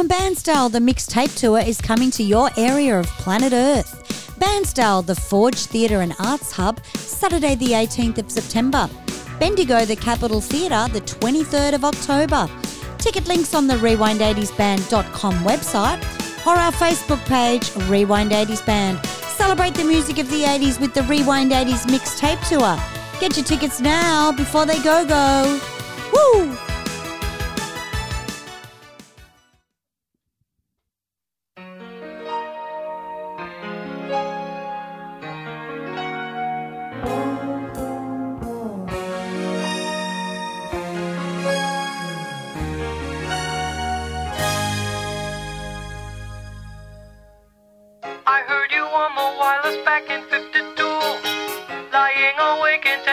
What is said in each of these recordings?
And Bandstyle, the mixtape tour, is coming to your area of planet Earth. Bairnsdale, the Forge Theatre and Arts Hub, Saturday the 18th of September. Bendigo, the Capital Theatre, the 23rd of October. Ticket links on the Rewind80sband.com website or our Facebook page, Rewind 80s Band. Celebrate the music of the 80s with the Rewind 80s mixtape tour. Get your tickets now before they go go. Woo!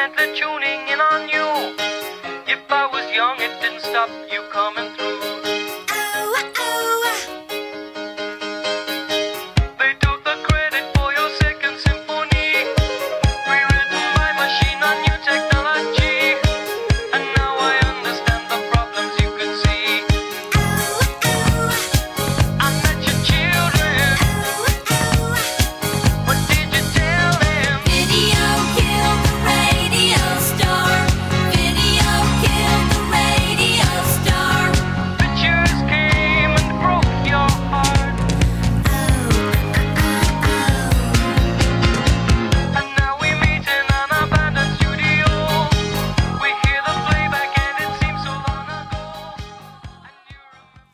Intently tuning in on you. If I was young, it didn't stop you coming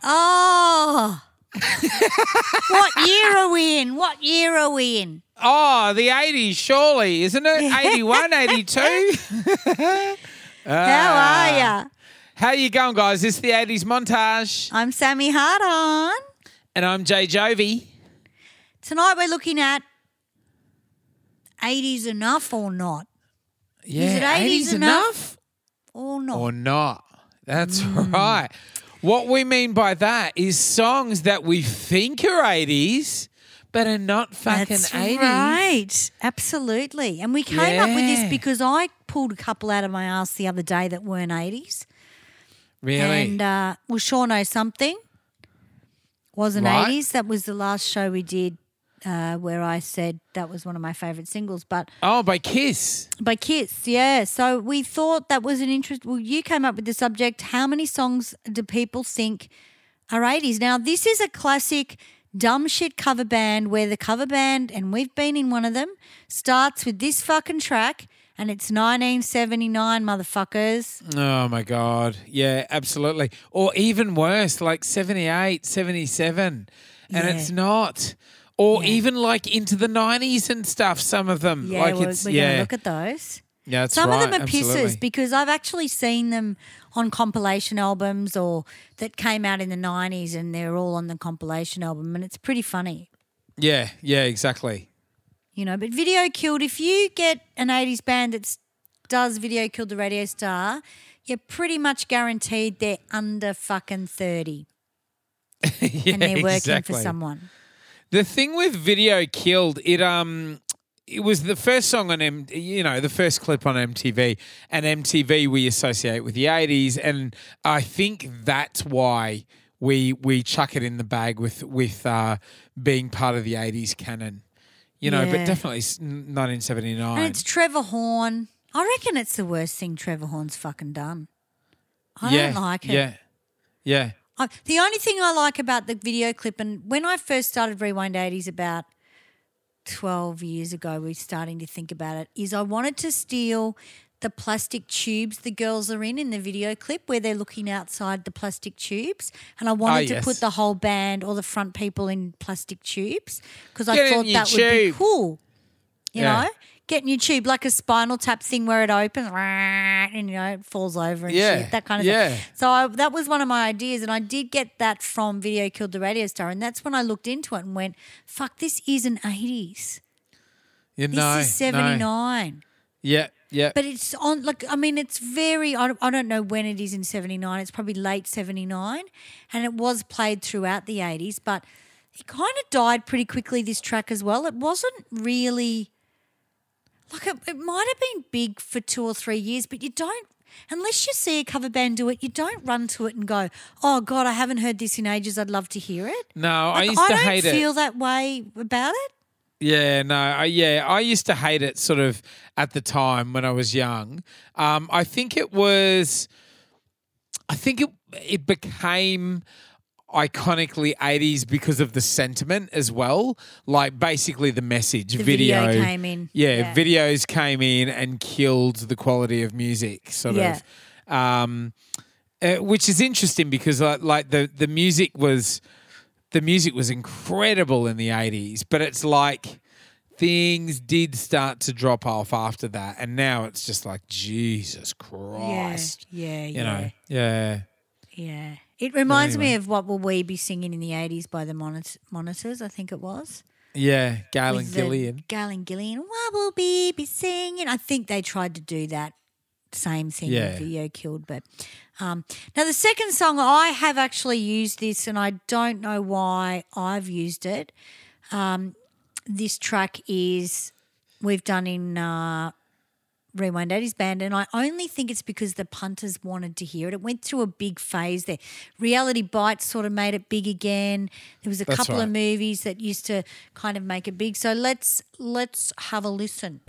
Oh! what year are we in? What year are we in? Oh, the 80s, surely, isn't it? 81, 82? How are you? How you going, guys? This is the 80s montage. I'm Sammy Hardon. And I'm Jay Jovi. Tonight we're looking at 80s enough or not? Yeah, it 80s enough? Or not? Or not. That's Hmm. right. What we mean by that is songs that we think are 80s, but are not fucking That's 80s. right. Absolutely. And we came up with this because I pulled a couple out of my ass the other day that weren't 80s. Really? And uh, well, sure know something. Wasn't Right. 80s. That was the last show we did uh, where I said that was one of my favourite singles. But oh, by Kiss. by Kiss, yeah. So we thought that was an interest. Well, you came up with the subject. How many songs do people think are 80s? Now, this is a classic dumb shit cover band where the cover band, and we've been in one of them, starts with this fucking track. And it's 1979, motherfuckers. Oh my God. Yeah, absolutely. Or even worse, like 78, 77. And Yeah. it's not. Or even like into the 90s and stuff, some of them. Yeah, like we're, it's, we're yeah. to look at those. yeah, Some right. of them are pisses because I've actually seen them on compilation albums or that came out in the 90s and they're all on the compilation album and it's pretty funny. Yeah, yeah, exactly. You know, but Video Killed, if you get an 80s band that does Video Killed the Radio Star, you're pretty much guaranteed they're under fucking 30 yeah, and they're working exactly. for someone. The thing with Video Killed, it um it was the first song on M you know, the first clip on MTV. And MTV we associate with the eighties and I think that's why we we chuck it in the bag with with uh being part of the eighties canon. You know, Yeah. but definitely 1979. And it's Trevor Horn. I reckon it's the worst thing Trevor Horn's fucking done. I yeah, don't like it. Yeah. Yeah. I, the only thing I like about the video clip, and when I first started Rewind 80s about 12 years ago, we were starting to think about it, is I wanted to steal the plastic tubes the girls are in in the video clip where they're looking outside the plastic tubes. And I wanted to yes. put the whole band or the front people in plastic tubes because I thought that would be cool. You Yeah. know? Get in your tube like a spinal tap thing where it opens and you know it falls over and Yeah, shit, that kind of yeah. thing. So I, that was one of my ideas, and I did get that from Video Killed the Radio Star, and that's when I looked into it and went, "Fuck, this isn't eighties. You This know, is seventy nine. Yeah, yeah. But it's on like I mean, it's very. I don't, I don't know when it is in seventy nine. It's probably late seventy nine, and it was played throughout the eighties, but it kind of died pretty quickly. This track as well. It wasn't really like it, it might have been big for two or three years, but you don't. unless you see a cover band do it, you don't run to it and go, "Oh God, I haven't heard this in ages. I'd love to hear it." No, I Like, used to don't hate it. feel that way about it. Yeah, no, I, yeah, I used to hate it sort of at the time when I was young. Um, I think it was, I think it it became iconically 80s because of the sentiment as well. Like basically the message The video, video came in. Yeah, Yeah. videos came in and killed the quality of music, sort Yeah. of. Um, uh, which is interesting because like, like the the music was the music was incredible in the 80s, but it's like things did start to drop off after that. And now it's just like, Jesus Christ. Yeah, yeah, You yeah. know, yeah. Yeah. It reminds me of What Will We Be Singing in the 80s by the Monit- Monitors, I think it was. Yeah. Gail and With Gillian. Gail and Gillian. What will we be singing? I think they tried to do that same thing Yeah. with Video Killed. But um, now the second song, I have actually used this and I don't know why I've used it. Um, this track is, we've done in uh, Rewind 80s Band, and I only think it's because the punters wanted to hear it. It went through a big phase there. Reality Bites sort of made it big again. There was a That's couple right. of movies that used to kind of make it big. So let's let's have a listen.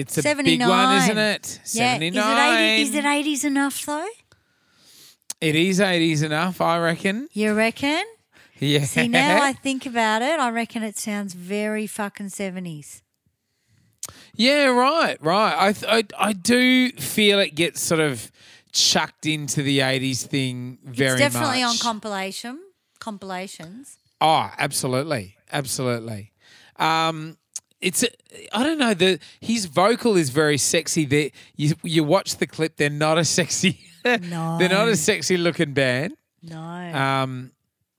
It's a 79. big one, isn't it? Yeah, 79. is it 80, is it 80s enough though? It is 80s enough, I reckon. You reckon? Yeah. See, now I think about it, I reckon it sounds very fucking 70s. Yeah, right, right. I, th- I I do feel it gets sort of chucked into the 80s thing very much. it's definitely on compilation compilations. Oh, absolutely, absolutely. Um, it's I don't know the his vocal is very sexy. That you you watch the clip, they're not a sexy. No. they're not a sexy looking band. No. Um,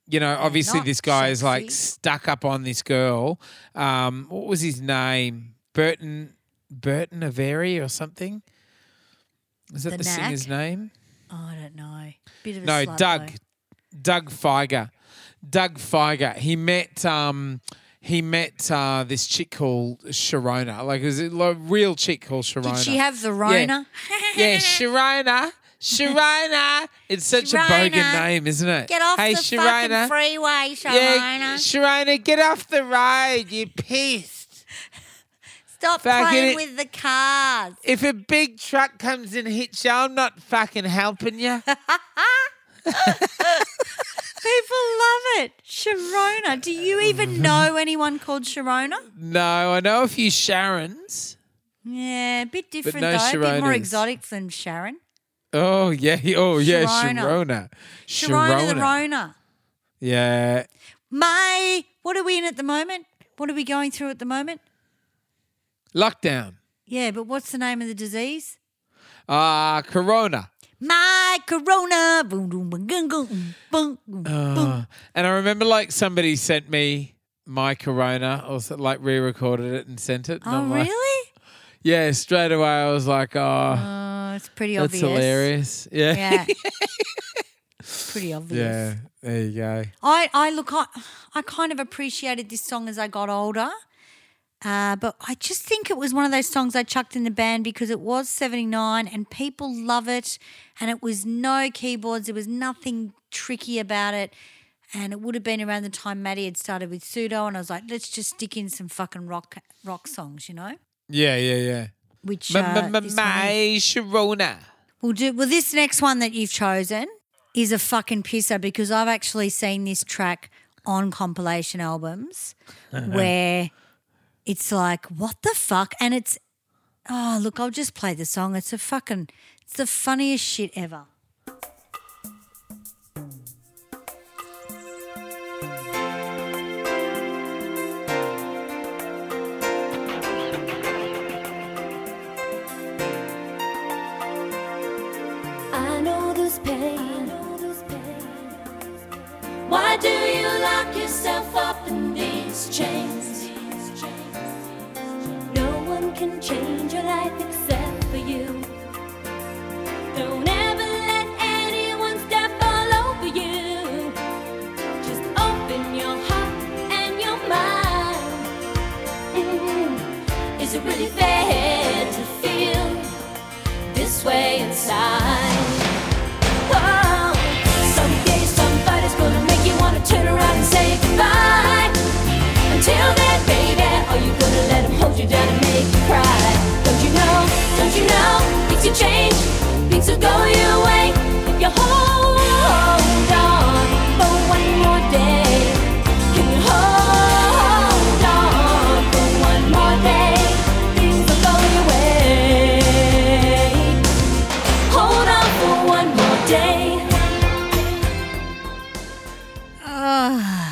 you know, obviously this guy is like stuck up on this girl. Um, what was his name? Burton Burton Avery or something. Is that The the, singer's name? oh, I don't know. Bit of a No, Doug. though. Doug Fieger. Doug Fieger. He met um he met uh this chick called Sharona. Like it was a real chick called Sharona. Did she have the Rona? Yeah, Sharona. Sharona. It's such a bogan name, isn't it? Get off hey, the Sharona. fucking freeway, Sharona. Yeah, Sharona, get off the road, you pissed. Stop Fucking playing it- with the cars. If a big truck comes and hits you, I'm not fucking helping you. People love it. Sharona. Do you even know anyone called Sharona? no, I know a few Sharons. Yeah, a bit different no though. A bit more Sharonas. exotic than Sharon. Oh yeah, oh yeah, Sharona. Sharona. Sharona the Rona. Yeah. May, what are we in at the moment? What are we going through at the moment? Lockdown. Yeah, but what's the name of the disease? Ah, Corona. My corona. Boom, boom, boom, boom, boom, boom, boom, boom. Uh, and I remember like somebody sent me my Corona or like re-recorded it and sent it. and Oh, I'm like- really? yeah, straight away I was like, oh, Oh, it's pretty that's obvious. hilarious. Yeah. Yeah. pretty obvious. Yeah, there you go. I, I look, I, I kind of appreciated this song as I got older. Uh, but I just think it was one of those songs I chucked in the band because it was 79 and people love it. And it was no keyboards, there was nothing tricky about it. And it would have been around the time Maddie had started with Pseudo. And I was like, let's just stick in some fucking rock rock songs, you know? Yeah, yeah, yeah. Which uh, this one is. My Sharona. We'll do well. This next one that you've chosen is a fucking pisser because I've actually seen this track on compilation albums where it's like, what the fuck? And it's, oh, look, I'll just play the song. It's a fucking, it's the funniest shit ever. Why do you lock yourself up in these chains? Change your life except for you. Don't ever let anyone step all over you. Just open your heart and your mind. Mm. Is it really fair to feel? this way inside. Someday somebody's gonna make you wanna turn around and say goodbye. Until then, baby, are you gonna let him hold you down make you cry? Don't you know? Don't you know? Things will change, things will go your way if you hold on for one more day. Can you hold on for one more day? Things will go your way. Hold on for one more day.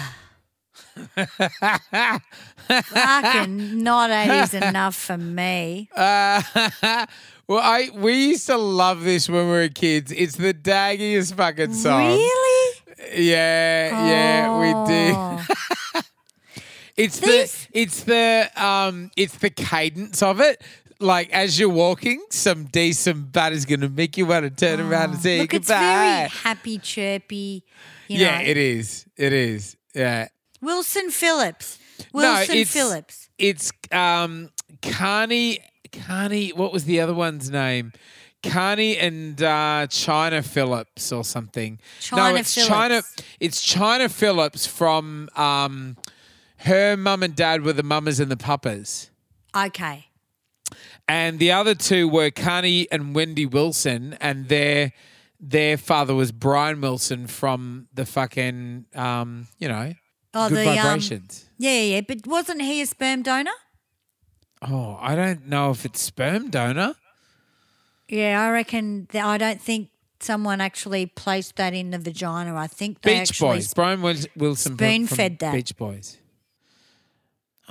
Fucking not 80s enough for me. Uh, well, I we used to love this when we were kids. It's the daggiest fucking song. Really? Yeah, yeah, we did. Oh. It's These- the it's the um it's the cadence of it. Like as you're walking, some decent butt is gonna make you want to turn around and say Oh, Look, it's goodbye. very happy, chirpy. You know. yeah, it is. It is. Yeah. Wilson Phillips. Wilson it's, Phillips. It's um Carnie Carnie, what was the other one's name? Carnie and uh, Chynna Phillips or something. no, Chynna it's Chynna. It's Chynna Phillips from um, her mum and dad were the mamas and the papas, Okay. and the other two were Carnie and Wendy Wilson, and their their father was Brian Wilson from the fucking um, you know, Oh, Good the um, Vibrations. yeah, yeah, yeah. But wasn't he a sperm donor? Oh, I don't know if it's sperm donor. Yeah, I reckon. That I don't think someone actually placed that in the vagina. I think they Beach actually Boys. Brian Wil- Wilson from spoon-fed that. Beach Boys.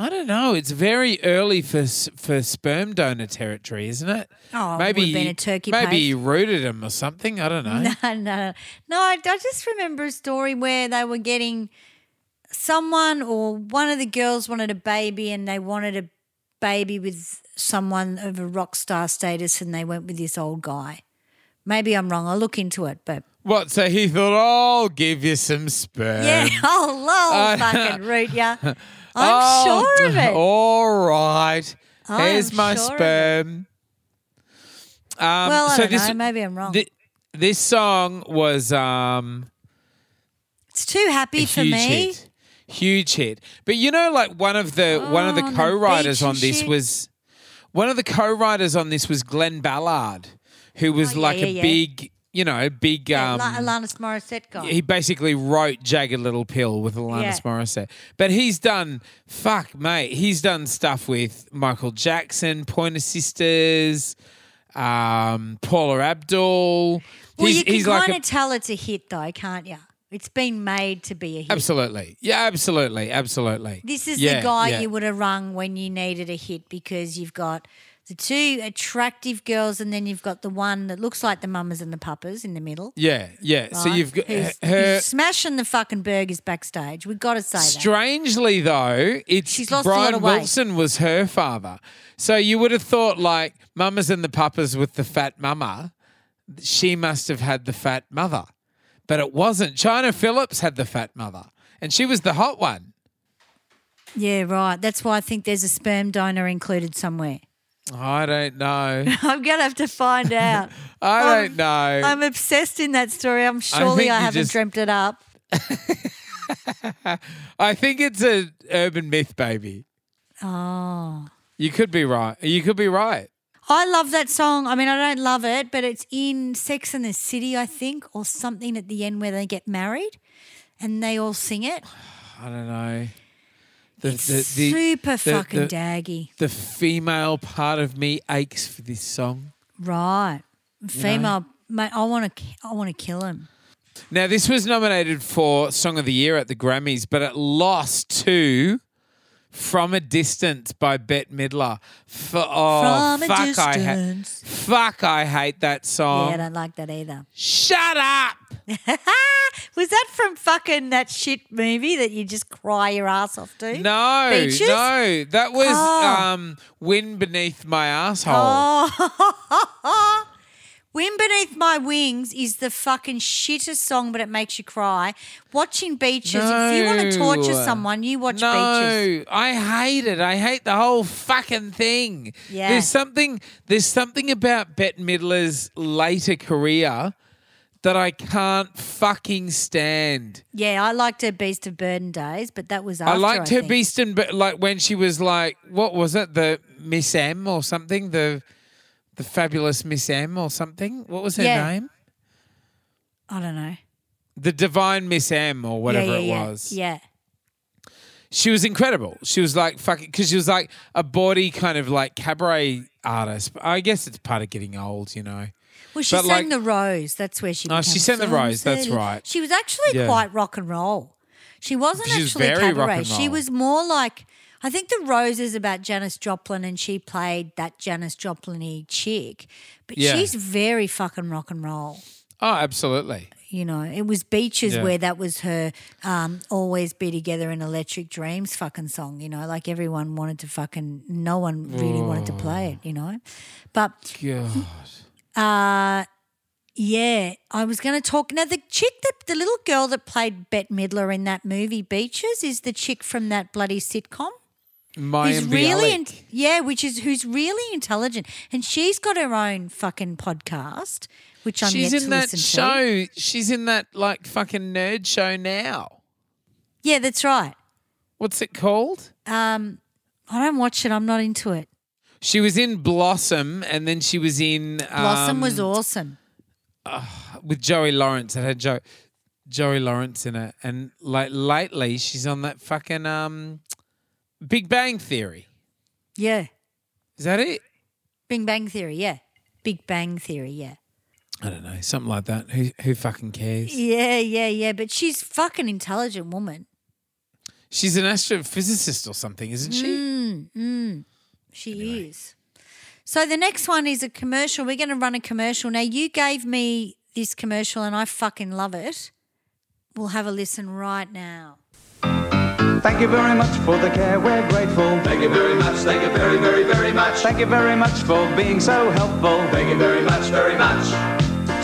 I don't know. It's very early for for sperm donor territory, isn't it? Oh, maybe would've been a turkey Maybe he rooted him or something. I don't know. No, no, no. No, I, I just remember a story where they were getting someone or one of the girls wanted a baby and they wanted a baby with someone of a rock star status and they went with this old guy. Maybe I'm wrong. I'll look into it, but What? So he thought, oh, I'll give you some sperm. yeah, oh, lol, fucking root ya. I'm Oh, sure of it. All right. I Here's my sure sperm. Um, well, I so don't this, know. Maybe I'm wrong. thi- this song was um, it's too happy for me. hit. Huge hit. But you know, like one of the one of Oh, the co-writers beach on this shit. was one of the co-writers on this was Glen Ballard, who was Oh, like yeah, a yeah. big, you know, big. Um, Alanis Morissette guy. he basically wrote Jagged Little Pill with Alanis. Morissette. But he's done, fuck, mate, he's done stuff with Michael Jackson, Pointer Sisters, um, Paula Abdul. well, he's you can kind of tell it's a hit, though, can't you? It's been made to be a hit. Absolutely. Yeah, absolutely. Absolutely. This is Yeah, the guy yeah. you would have rung when you needed a hit because you've got the two attractive girls and then you've got the one that looks like the mamas and the papas in the middle. Yeah, yeah. So you've got Who's- her. who's smashing the fucking burgers backstage. We've got to say that. Strangely, though, it's She's lost a lot Brian of weight. Wilson was her father. So you would have thought, like, mamas and the papas with the fat mama, she must have had the fat mother. But it wasn't. Chynna Phillips had the fat mother, and she was the hot one. Yeah, right. That's why I think there's a sperm donor included somewhere. I don't know. I'm to have to find out. I I'm- don't know. I'm obsessed in that story. I'm surely think I, haven't just- dreamt it up. I think it's a urban myth, baby. Oh. You could be right. You could be right. I love that song. I mean, I don't love it, but it's in Sex and the City, I think, or something at the end where they get married and they all sing it. I don't know. The, Super fucking the, daggy. the female part of me aches for this song. Right. Female, mate, I want to I want to kill him. Now, this was nominated for Song of the Year at the Grammys, but it lost to From a Distance by Bette Midler. For, oh, From a fuck, I ha- fuck, I hate that song. yeah, I don't like that either. Shut up! Was that from fucking that shit movie that you just cry your ass off to? No, Beaches? no, that was Oh. um, Wind Beneath My Asshole. Oh. Wind Beneath My Wings is the fucking shittest song, but it makes you cry. Watching beaches, if you want to torture No. someone, you watch no, beaches. I hate it. I hate the whole fucking thing. Yeah. There's something there's something about Bette Midler's later career that I can't fucking stand. Yeah, I liked her Beast of Burden days, but that was after. I liked her think. Beast and but like when she was like what was it? The Miss M or something? The the fabulous Miss M or something? What was her Yeah. name? I don't know. The Divine Miss M or whatever yeah, yeah, it was. Yeah. she was incredible. She was like fucking because she was like a body kind of like cabaret artist. But I guess it's part of getting old, you know. Well, she But, sang like- the Rose. That's where she. Oh, she became sang The so Rose, that's silly. right. She was actually Yeah. quite rock and roll. She wasn't She was actually very rock cabaret. and She roll. was more like I think the Rose is about Janis Joplin, and she played that Janis Joplin-y chick. But Yeah. she's very fucking rock and roll. Oh, absolutely. You know, it was Beaches Yeah. where that was her um, "Always Be Together" in Electric Dreams fucking song. You know, like everyone wanted to fucking, no one really wanted to play it. You know, but God. uh, yeah, I was going to talk now. The chick that the little girl that played Bette Midler in that movie Beaches is the chick from that bloody sitcom. Mayim Who's really, in, yeah, which is who's really intelligent, and she's got her own fucking podcast, which I'm She's yet in to that listen to. show. She's in that like fucking nerd show now. Yeah, that's right. What's it called? Um, I don't watch it. I'm not into it. She was in Blossom, and then she was in Blossom was um, awesome. with Joey Lawrence. It had Joe, Joey Lawrence in it, and like lately she's on that fucking um, Big Bang Theory. Yeah, Is that it? Big Bang Theory. Yeah, Big Bang Theory. Yeah. I don't know, something like that. Who who fucking cares? Yeah, yeah, yeah. But she's fucking intelligent woman. She's an astrophysicist or something, isn't she? Mm, mm, she is. So the next one is a commercial. We're going to run a commercial. Now, you gave me this commercial and I fucking love it. We'll have a listen right now. Thank you very much for the care, we're grateful. Thank you very much, thank you very, very, very much. Thank you very much for being so helpful. Thank you very much, very much.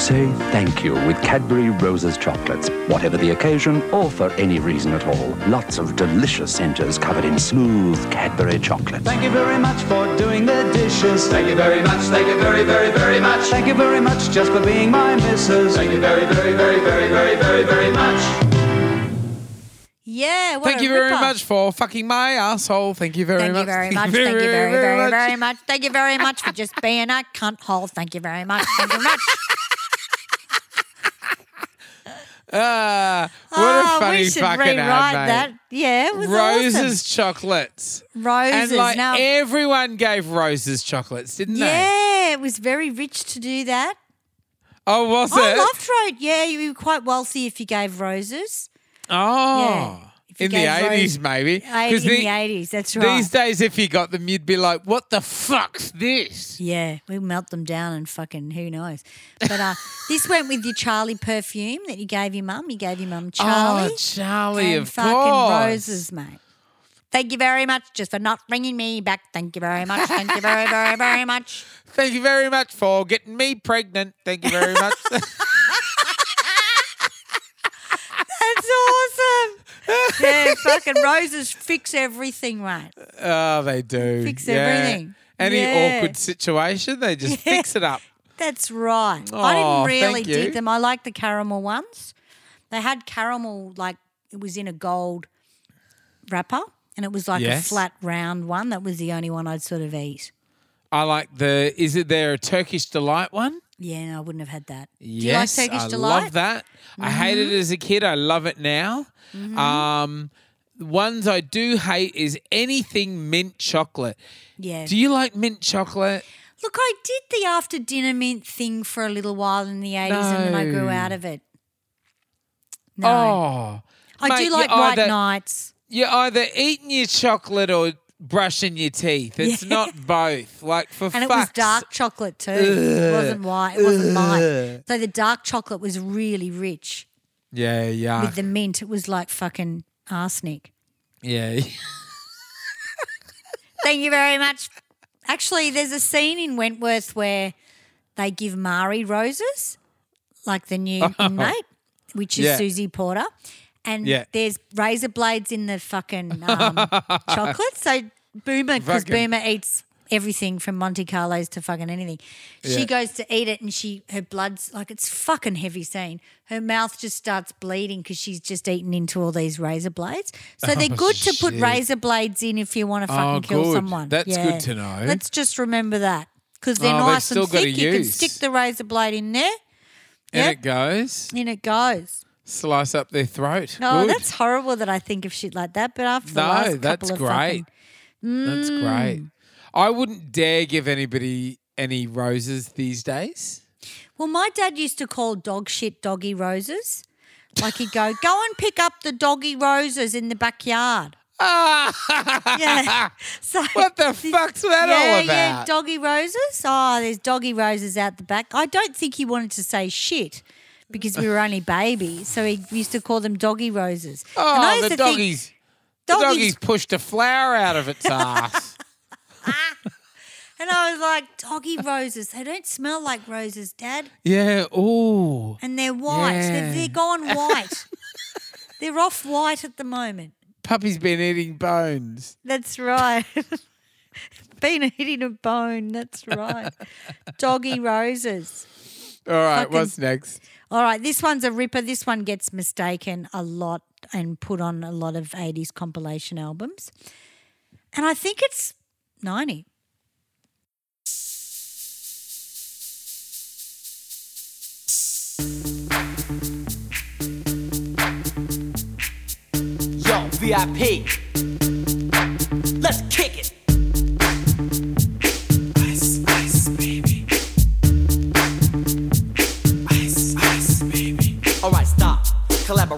Say thank you with Cadbury Roses chocolates, whatever the occasion or for any reason at all. Lots of delicious centres covered in smooth Cadbury chocolate. Thank you very much for doing the dishes. Thank you very much, thank you very, very, very much. Thank you very much just for being my missus. Thank you very, very, very, very, very, very, very much. Yeah. Thank you very ripper. much for fucking my asshole. Thank you very much. Thank much. you very much. Thank you very, very, very much. Thank you very much for just being a cunt hole. Thank you very much. Thank you very much. Ah, what oh, a funny we should fucking rewrite ad, mate. that. Yeah, it was Roses awesome. chocolates. Roses. And like now, everyone gave roses chocolates, didn't they? yeah, it was very rich to do that. Oh, was I it? loved rose. Yeah, you were quite wealthy if you gave roses. Oh. You In the 80s, maybe. In the- the eighties, that's right. These days, if you got them, you'd be like, what the fuck's this? yeah, we melt them down and fucking who knows. But uh, this went with your Charlie perfume that you gave your mum. You gave your mum Charlie. Oh, Charlie, and of fucking course. roses, mate. Thank you very much just for not bringing me back. Thank you very much. Thank you very, very, very much. Thank you very much for getting me pregnant. Thank you very much. That's awesome. yeah, fucking roses fix everything, right? oh, they do. Fix Yeah. everything. Any Yeah. awkward situation, they just fix it up. That's right. I didn't really dig them. I like the caramel ones. They had caramel like it was in a gold wrapper, and it was like Yes. a flat round one. That was the only one I'd sort of eat. I like the. Is it there a Turkish delight one? Yeah, no, I wouldn't have had that. Yes, Do you like Turkish I delight? Mm-hmm. love that. I hated it as a kid. I love it now. Um, the ones I do hate is anything mint chocolate. Yeah. Do you like mint chocolate? Look, I did the after dinner mint thing for a little while in the 80s and then I grew out of it. No. Oh, I mate, do like white either- nights. You're either eating your chocolate or brushing your teeth. It's Yeah. not both. Like for And it was fuck's dark chocolate too. It wasn't white. It wasn't light. Ugh. So the dark chocolate was really rich Yeah, yeah, with the mint. It was like fucking arsenic. yeah. Thank you very much. Actually, there's a scene in Wentworth where they give Mari roses, like the new oh. inmate, which is Yeah. Susie Porter. And Yeah. there's razor blades in the fucking um, chocolate. So Boomer, because Boomer eats everything from Monte Carlos to fucking anything. She Yeah. goes to eat it and she her blood's like it's fucking heavy scene. Her mouth just starts bleeding because she's just eaten into all these razor blades. So they're Oh, good to put razor blades in if you want to Oh, fucking kill good. someone. That's good to know. Let's just remember that because they're Oh, nice and thick. You can stick the razor blade in there, And Yep. it goes. in it goes. Slice up their throat. Oh, Good. that's horrible that I think of shit like that. But after the no, last that's great. fucking, Mm. That's great. I wouldn't dare give anybody any roses these days. well, my dad used to call dog shit doggy roses. Like he'd go, go and pick up the doggy roses in the backyard. Ah, Yeah. So what the fuck's that yeah, all yeah, about? doggy roses. Oh, there's doggy roses out the back. I don't think he wanted to say shit because we were only babies, so he used to call them doggy roses. Oh, the to think, doggies. The doggies- doggies pushed a flower out of its ass. And I was like, doggy roses. They don't smell like roses, Dad. yeah. Ooh. And they're white. They're, they're gone white. they're off white at the moment. Puppy's been eating bones. That's right. Been eating a bone. That's right. Doggy roses. All right. Fucking- What's next? All right, this one's a ripper. This one gets mistaken a lot and put on a lot of 80s compilation albums. And I think it's 90. Yo, VIP.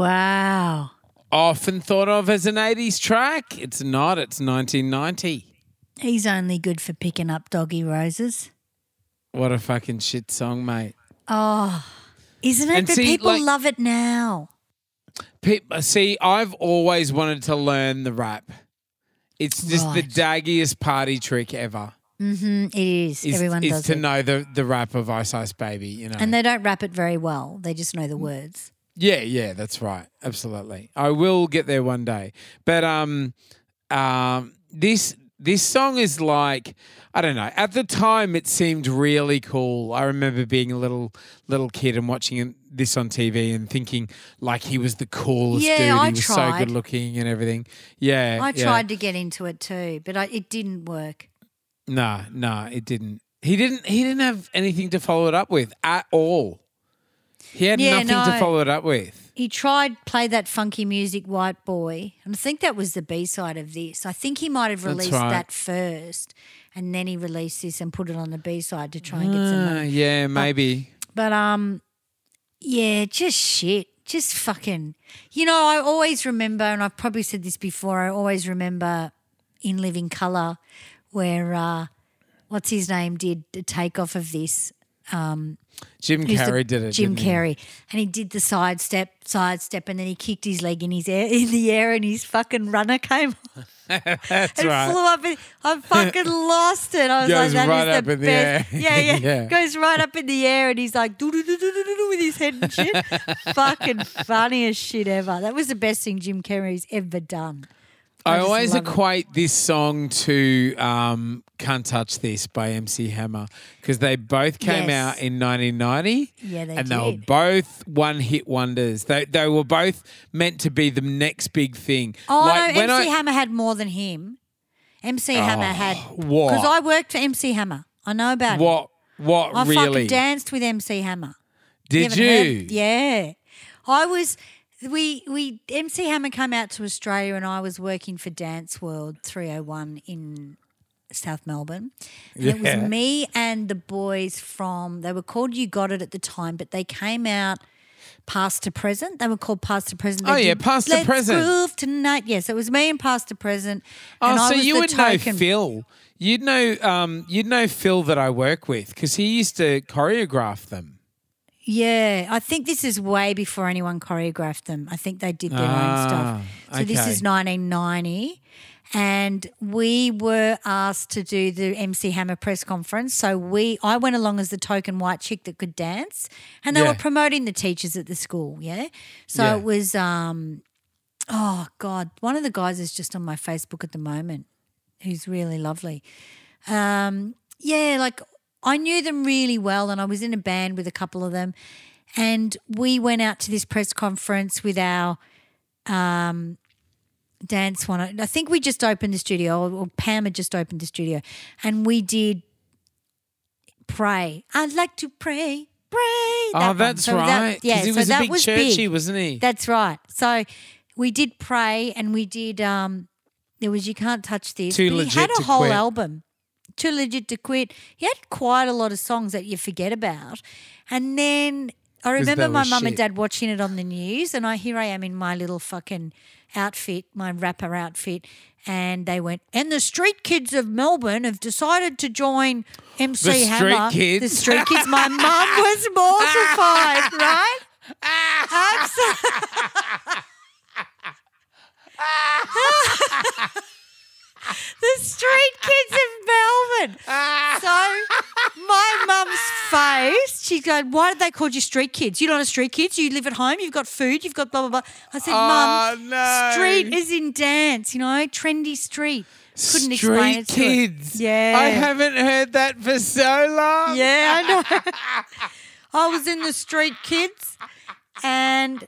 Wow. Often thought of as an 80s track. It's not. It's 1990. He's only good for picking up doggy roses. What a fucking shit song, mate. Oh, isn't it? And but see, people like- love it now. Pe- see, I've always wanted to learn the rap. It's just the daggiest party trick ever. Mm-hmm, it is. Is, Everyone is does to it. know the, the rap of Ice Ice Baby, you know. And they don't rap it very well. They just know the words. Yeah, yeah, that's right. Absolutely. I will get there one day. But um um this this song is like I don't know. At the time it seemed really cool. I remember being a little little kid and watching this on TV and thinking like he was the coolest Yeah, dude. I he was so good looking and everything. Yeah. I yeah. tried to get into it too, but I, it didn't work. No, no, it didn't. He didn't he didn't have anything to follow it up with at all. He had Yeah, nothing to follow it up with. He tried play that funky music, White Boy, and I think that was the B side of this. I think he might have released right. that first, and then he released this and put it on the B side to try and get some Ah, money. yeah, maybe. But um, yeah, just shit, just fucking. You know, I always remember, and I've probably said this before. I always remember in Living Color where uh, what's his name did the takeoff of this. Jim Who's the- Carrey did it. Jim he? Carrey, and he did the side step, side step, and then he kicked his leg in his air in the air, and his fucking runner came. That's It right. flew up. And I fucking lost it. I was like, Goes that is right the in the best. air. Yeah, yeah, Yeah. Goes right up in the air, and he's like, doo doo doo doo doo doo with his head and shit. fucking funniest shit ever. That was the best thing Jim Carrey's ever done. I, just always love it. equate this song to um, "Can't Touch This" by MC Hammer because they both came Yes. out in 1990. Yeah, they did. and they were both one-hit wonders. They they were both meant to be the next big thing. Oh Like, no, when MC I- Hammer had more than him. MC Hammer had what? because I worked for MC Hammer. I know about him. What? What I really? fucking danced with MC Hammer. Did haven't you? heard- yeah. I was we we MC Hammer came out to Australia and I was working for Dance World 301 in South Melbourne. And it was me and the boys from they were called You Got It at the time, but they came out past to present. They were called past to present. They Oh, yeah, Past to Let's Present. Groove tonight. Yes, it was me and past to present. Oh, and I so you would know Phil. You'd know um, you'd know Phil that I work with because he used to choreograph them. Yeah, I think this is way before anyone choreographed them. I think they did their own Ah, stuff. So this is 1990. And we were asked to do the MC Hammer press conference. So we I went along as the token white chick that could dance. And they Yeah. were promoting the teachers at the school, yeah? So Yeah. it was um oh God, one of the guys is just on my Facebook at the moment who's really lovely. Um, yeah, like I knew them really well, and I was in a band with a couple of them, and we went out to this press conference with our um, dance one. I think we just opened the studio, or, or Pam had just opened the studio, and we did pray. I'd like to pray, pray. oh, that one. that's So that- right. yeah, he so was that a big was churchy, big. wasn't he? That's right. So we did pray and we did um there was you can't touch this. Too but Legit he had a whole Quit. album. Too legit to quit. He had quite a lot of songs that you forget about. And then I remember my mum and dad watching it on the news and I here I am in my little fucking outfit, my rapper outfit, and they went, and the street kids of Melbourne have decided to join MC The street kids. The street kids. My mum was mortified, right? Absolutely. the street kids of Melbourne. So my mum's face, she's going, why did they call you street kids? You're not a street kids. You live at home. You've got food. You've got blah, blah, blah. I said, Oh, mum, no. street is in dance, you know, trendy street. Couldn't Street explain it kids. Yeah. I haven't heard that for so long. Yeah, I know. I was in the street kids and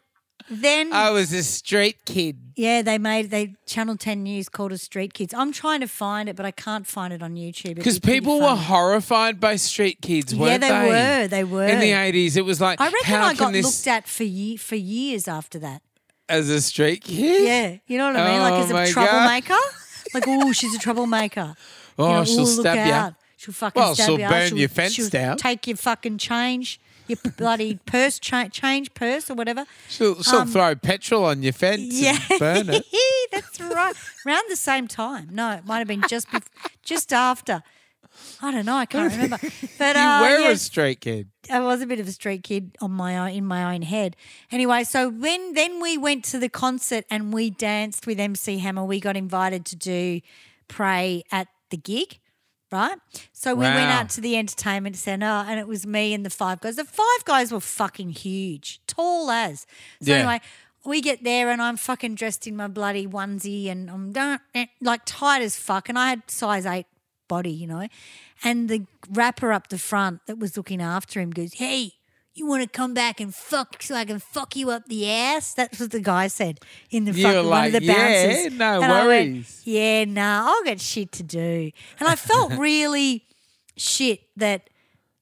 then I was a street kid. Yeah, they made they Channel Ten News called us Street Kids. I'm trying to find it, but I can't find it on YouTube. Because be people were horrified by street kids, Yeah, weren't they they? were, they were. In the eighties, it was like, I reckon I got this looked at for ye- for years after that. as a street kid? Yeah, you know what I mean? like Oh as a oh troublemaker. like, oh, she's a troublemaker. Oh, you know, she'll oh, stab look ya." out. She'll fucking Well, stab she'll you. burn she'll, your fence she'll down. Take your fucking change, your bloody purse, cha- change purse or whatever. She'll, she'll throw petrol on your fence Um, Yeah, and burn it. that's right. Around the same time. No, it might have been just bef- just after. I don't know. I can't remember. But You uh, were yeah, a street kid. I was a bit of a street kid on my own, in my own head. Anyway, so when then we went to the concert and we danced with MC Hammer. We got invited to do pray at the gig, right? So we went out to the entertainment center and it was me and the five guys. The five guys were fucking huge, tall as. So Yeah. anyway, we get there and I'm fucking dressed in my bloody onesie and I'm done, eh, like tight as fuck. And I had size eight body, you know. And the rapper up the front that was looking after him goes, Hey, you want to come back and fuck so I can fuck you up the ass? That's what the guy said in the fucking were one of like, the "Yeah, no And I went, worries. yeah, nah, I'll get shit to do. And I felt really shit that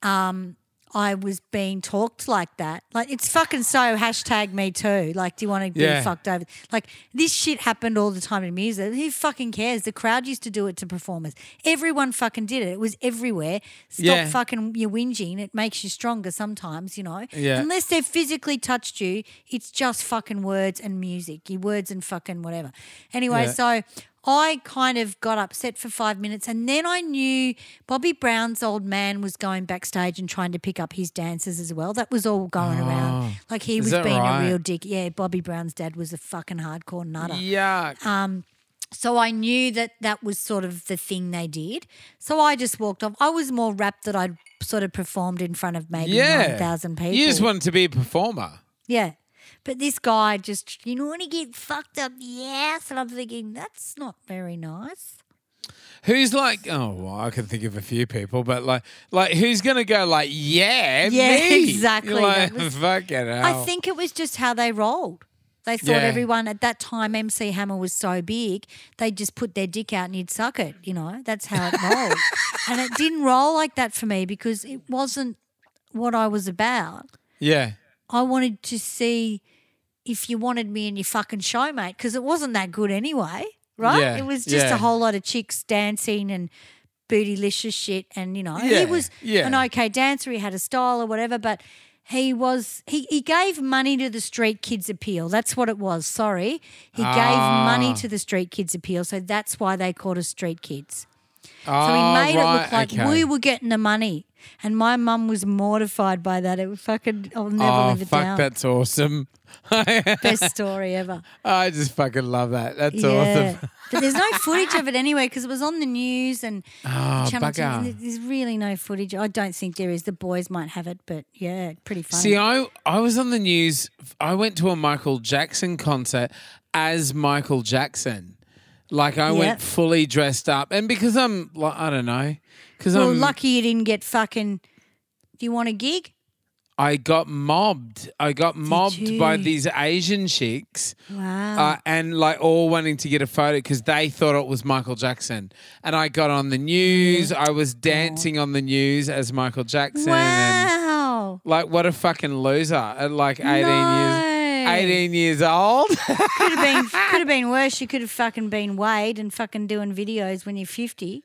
um I was being talked like that. Like it's fucking so hashtag me too. Like, do you want to be fucked over? Like this shit happened all the time in music. Who fucking cares? The crowd used to do it to performers. Everyone fucking did it. It was everywhere. Stop Yeah. fucking your whinging. It makes you stronger sometimes, you know. Yeah. Unless they've physically touched you, it's just fucking words and music. Your words and fucking whatever. Anyway, Yeah. so I kind of got upset for five minutes, and then I knew Bobby Brown's old man was going backstage and trying to pick up his dancers as well. That was all going around. Like he Oh. Was being right? a real dick. Yeah, Bobby Brown's dad was a fucking hardcore nutter. Yuck. Um, so I knew that that was sort of the thing they did. So I just walked off. I was more rapt that I'd sort of performed in front of maybe yeah. 9,000 people. You just wanted to be a performer. Yeah. But this guy just, you know, when he get fucked up the ass. And I'm thinking, that's not very nice. Who's like? Oh, well, I can think of a few people, but like, like who's gonna go? Like, yeah, Yeah, me. exactly. Like, was- fucking hell. I think it was just how they rolled. They thought Yeah. everyone at that time, MC Hammer was so big, they just put their dick out and you'd suck it. You know, that's how it rolled. and it didn't roll like that for me because it wasn't what I was about. Yeah. I wanted to see if you wanted me in your fucking show, mate, because it wasn't that good anyway, right? Yeah, It was just yeah. a whole lot of chicks dancing and bootylicious shit. And, you know, Yeah, he was an okay dancer, he had a style or whatever, but he was, he, he gave money to the street kids appeal. That's what it was. Sorry. He gave Ah. money to the street kids appeal. So that's why they called us street kids. So he made it look like okay. we were getting the money. And my mum was mortified by that. It was fucking, I'll never Oh, live it fuck, down. that's awesome. Best story ever. I just fucking love that. That's yeah. awesome. but there's no footage of it anyway because it was on the news and Oh, Channel 10. and There's really no footage. I don't think there is. The boys might have it, but yeah, pretty funny. See, I I was on the news. I went to a Michael Jackson concert as Michael Jackson. Like I went fully dressed up, and because I'm like I don't know, because well, I'm lucky you didn't get fucking. Do you want a gig? I got mobbed. I got mobbed by you? these Asian chicks. Wow. Uh, and like all wanting to get a photo because they thought it was Michael Jackson. And I got on the news. I was dancing on the news as Michael Jackson. And wow. like, what a fucking loser at like 18 No. years. 18 years old. Could have been could have been worse. You could have fucking been Wade and fucking doing videos when you're 50.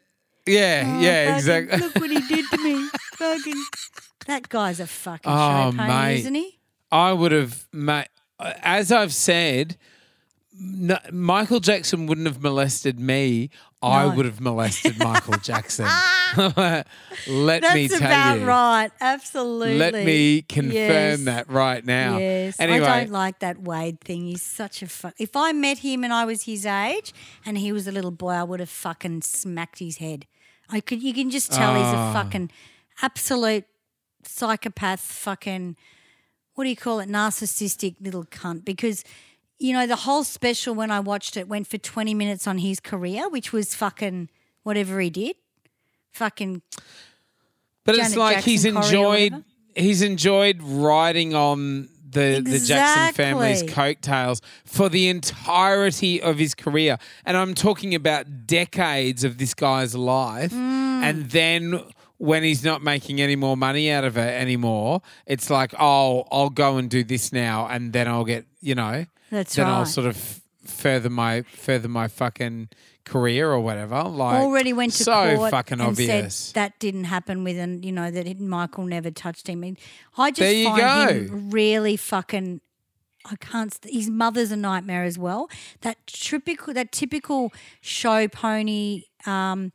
yeah, oh, yeah, Fucking, exactly. Look what he did to me. fucking. That guy's a fucking Oh, show pony, mate. isn't he? I would have, mate, as I've said, no, Michael Jackson wouldn't have molested me. I would have molested Michael Jackson. Let That's me tell about you. right. Absolutely. Let me confirm Yes. that right now. Yes. Anyway, I don't like that Wade thing. He's such a fuck. If I met him and I was his age and he was a little boy, I would have fucking smacked his head. I could. You can just tell he's Ah. a fucking absolute psychopath. Fucking what do you call it? Narcissistic little cunt. Because you know the whole special when I watched it went for twenty minutes on his career, which was fucking whatever he did. Fucking but it's like he's Jackson or enjoyed he's enjoyed riding on the the Jackson family's coattails for the entirety of his career, and I'm talking about decades of this guy's life, Mm. and then. When he's not making any more money out of it anymore, it's like, oh, I'll go and do this now, and then I'll get, you know, That's then I'll sort of further my further my fucking career or whatever. Like already went to so court fucking and obvious. said that didn't happen with an you know that Michael never touched him. I just There you find go. him really fucking. I can't. st- His mother's a nightmare as well. That typical, that typical show pony. Um,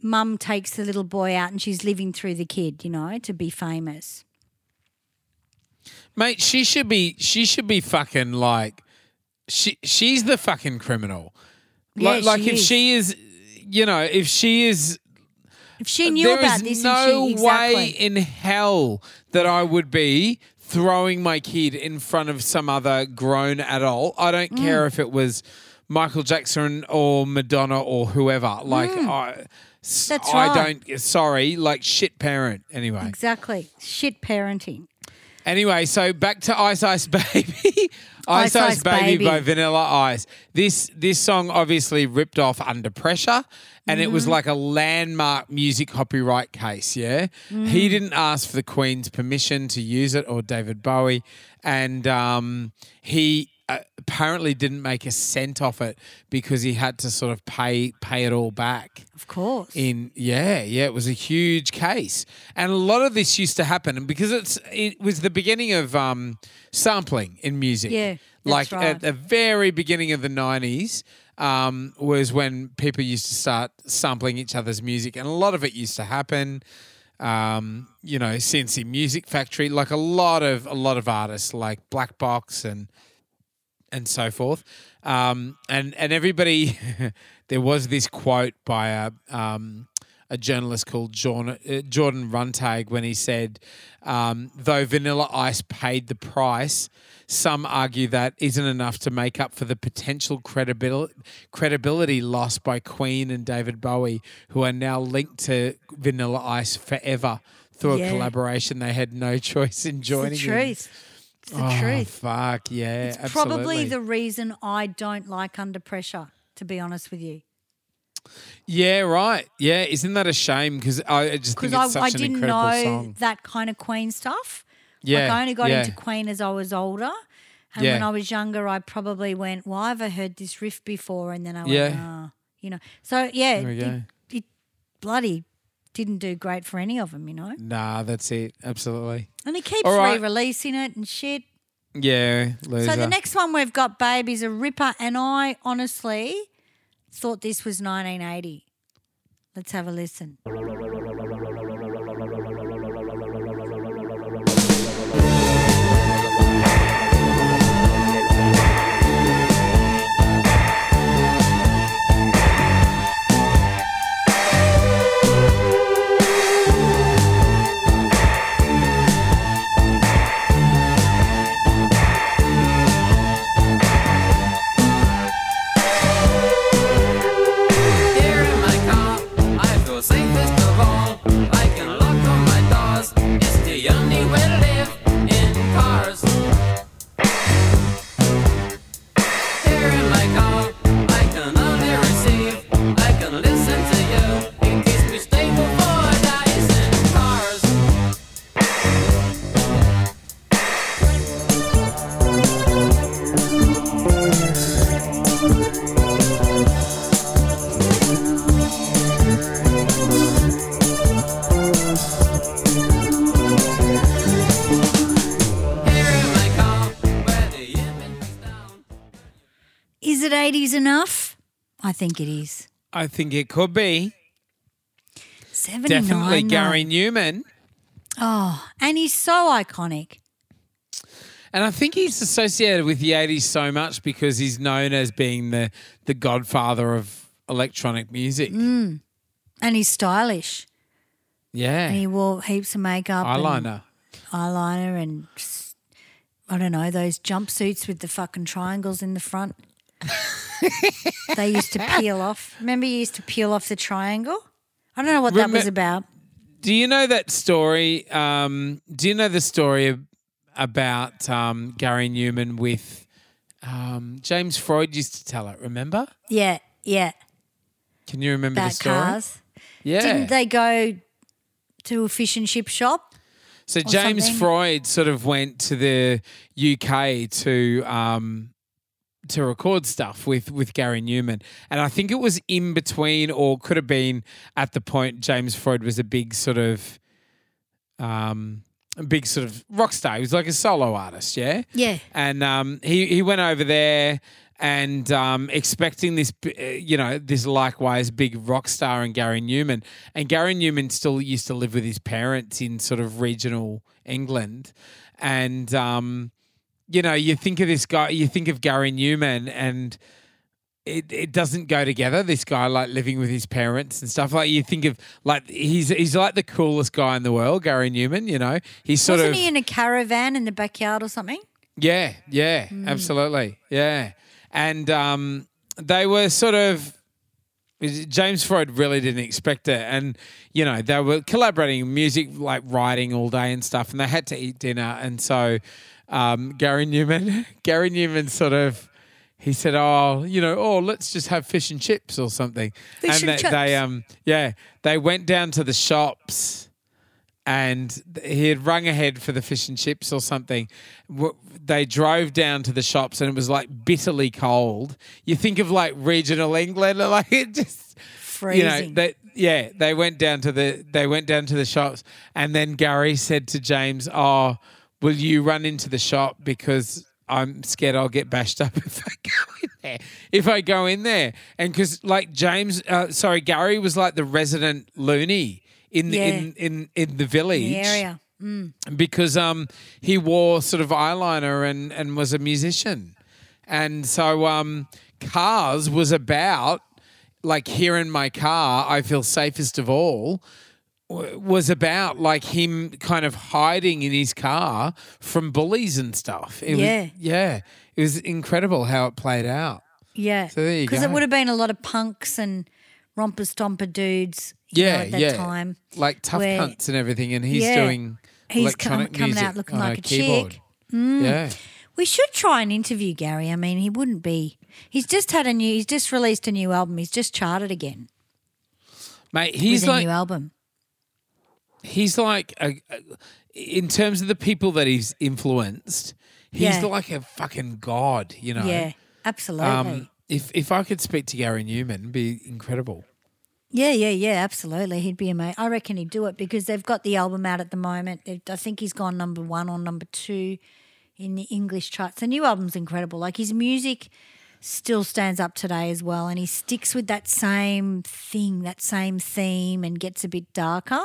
Mum takes the little boy out and she's living through the kid, you know, to be famous. Mate, she should be she should be fucking like she she's the fucking criminal. Like Yeah, like she if is. she is you know, if she is If she knew there about is this, no she, way in hell that I would be throwing my kid in front of some other grown adult. I don't Mm. care if it was Michael Jackson or Madonna or whoever. Like I Mm. That's I right. don't sorry, like shit parent anyway. exactly shit parenting. Anyway, so back to Ice Ice Baby. Ice Ice Ice, Baby, Baby. by Vanilla Ice. This this song obviously ripped off Under Pressure and it was Mm-hmm. like a landmark music copyright case, yeah? Mm. He didn't ask for the Queen's permission to use it or David Bowie and um, he apparently didn't make a cent off it because he had to sort of pay pay it all back Of course. in yeah yeah it was a huge case and a lot of this used to happen and because it's it was the beginning of um sampling in music Yeah, that's like right. at the very beginning of the 90s um, was when people used to start sampling each other's music, and a lot of it used to happen. Um, you know, C+C Music Factory, like a lot of a lot of artists, like Black Box and and so forth. Um, and and everybody, there was this quote by a um, a journalist called Jordan, uh, Jordan Runtagh when he said, um, "Though Vanilla Ice paid the price." Some argue that isn't enough to make up for the potential credibility credibility lost by Queen and David Bowie, who are now linked to Vanilla Ice forever through Yeah. a collaboration they had no choice in joining. It's the in. It's the Oh, truth. Fuck yeah! It's probably the reason I don't like Under Pressure, to be honest with you. Yeah, right. Yeah, isn't that a shame? Because I just think Because it's I, I an didn't incredible know song. that kind of Queen stuff. Yeah, Like I only got yeah. into Queen as I was older. And when I was younger, I probably went, Why have I heard this riff before? And then I went, Yeah. Ah, you know. So, yeah, it, it bloody didn't do great for any of them, you know. Nah, that's it. Absolutely. And he keeps All right. re releasing it and shit. Yeah, loser. So the next one we've got, babe, is a ripper, and I honestly thought this was 1980. Let's have a listen. Think it is. I think it could be 79. definitely. Gary Numan, Oh, and he's so iconic. and I think he's associated with the '80s so much because he's known as being the the godfather of electronic music. Mm. And he's stylish. Yeah, And he wore heaps of makeup. and eyeliner. eyeliner and I don't know those jumpsuits with the fucking triangles in the front. They used to peel off. Remember, you used to peel off the triangle. I don't know what that was about. Do you know that story? Um, do you know the story about um, Gary Numan with um, James Freud used to tell it? Remember? Yeah, yeah. Can you remember the story? cars. Yeah. Didn't they go to a fish and chip shop? So James something? Freud sort of went to the UK to um, to record stuff with with Gary Numan, and I think it was in between, or could have been at the point James Freud was a big sort of um, a big sort of rock star. He was like a solo artist, yeah. Yeah. And um, he he went over there and um, expecting this, you know, this likewise big rock star and Gary Numan. And Gary Numan still used to live with his parents in sort of regional England, and um, you know, you think of this guy, you think of Gary Numan, and it, it doesn't go together. This guy like living with his parents and stuff. Like you think of like he's he's like the coolest guy in the world, Gary Numan. You know, he's sort of Wasn't of he in a caravan in the backyard or something? yeah, yeah, Hmm. absolutely, yeah. And um, they were sort of James Freud really didn't expect it, and you know they were collaborating music, like writing all day and stuff, and they had to eat dinner, and so um, Gary Numan, Gary Numan, sort of. He said, "Oh, you know, oh, let's just have fish and chips or something." Fish and and they, they, um, yeah, they went down to the shops and he had rung ahead for the fish and chips or something. They drove down to the shops and it was like bitterly cold. You think of like regional England, like it just Freezing. you know, they, yeah, they went down to the they went down to the shops, and then Gary said to James, "Oh, will you run into the shop because I'm scared I'll get bashed up if I go in there. If I go in there, and because like James, uh, sorry, Gary was like the resident loony in the Yeah. in, in in the village The area. Mm. because um he wore sort of eyeliner and and was a musician, and so um Cars was about like here in my car I feel safest of all was about like him kind of hiding in his car from bullies and stuff. It Yeah. was, yeah, it was incredible how it played out. Yeah. So there you Because it would have been a lot of punks and romper stomper dudes you know, Yeah, at that yeah, time. like tough where- cunts and everything, and he's Yeah. doing He's com- coming out looking like a keyboard. chick. Mm. Yeah. We should try and interview Gary. I mean, he wouldn't be. He's just had a new. He's just released a new album. He's just charted again. Mate, he's a like new album. He's like a, in terms of the people that he's influenced, he's Yeah. like a fucking god, you know. Yeah, absolutely. Um, if if I could speak to Gary Numan, it'd be incredible. Yeah, yeah, yeah, absolutely. He'd be amazing. I reckon he'd do it because they've got the album out at the moment. I think he's gone number one or number two in the English charts. The new album's incredible. Like his music still stands up today as well, and he sticks with that same thing, that same theme, and gets a bit darker.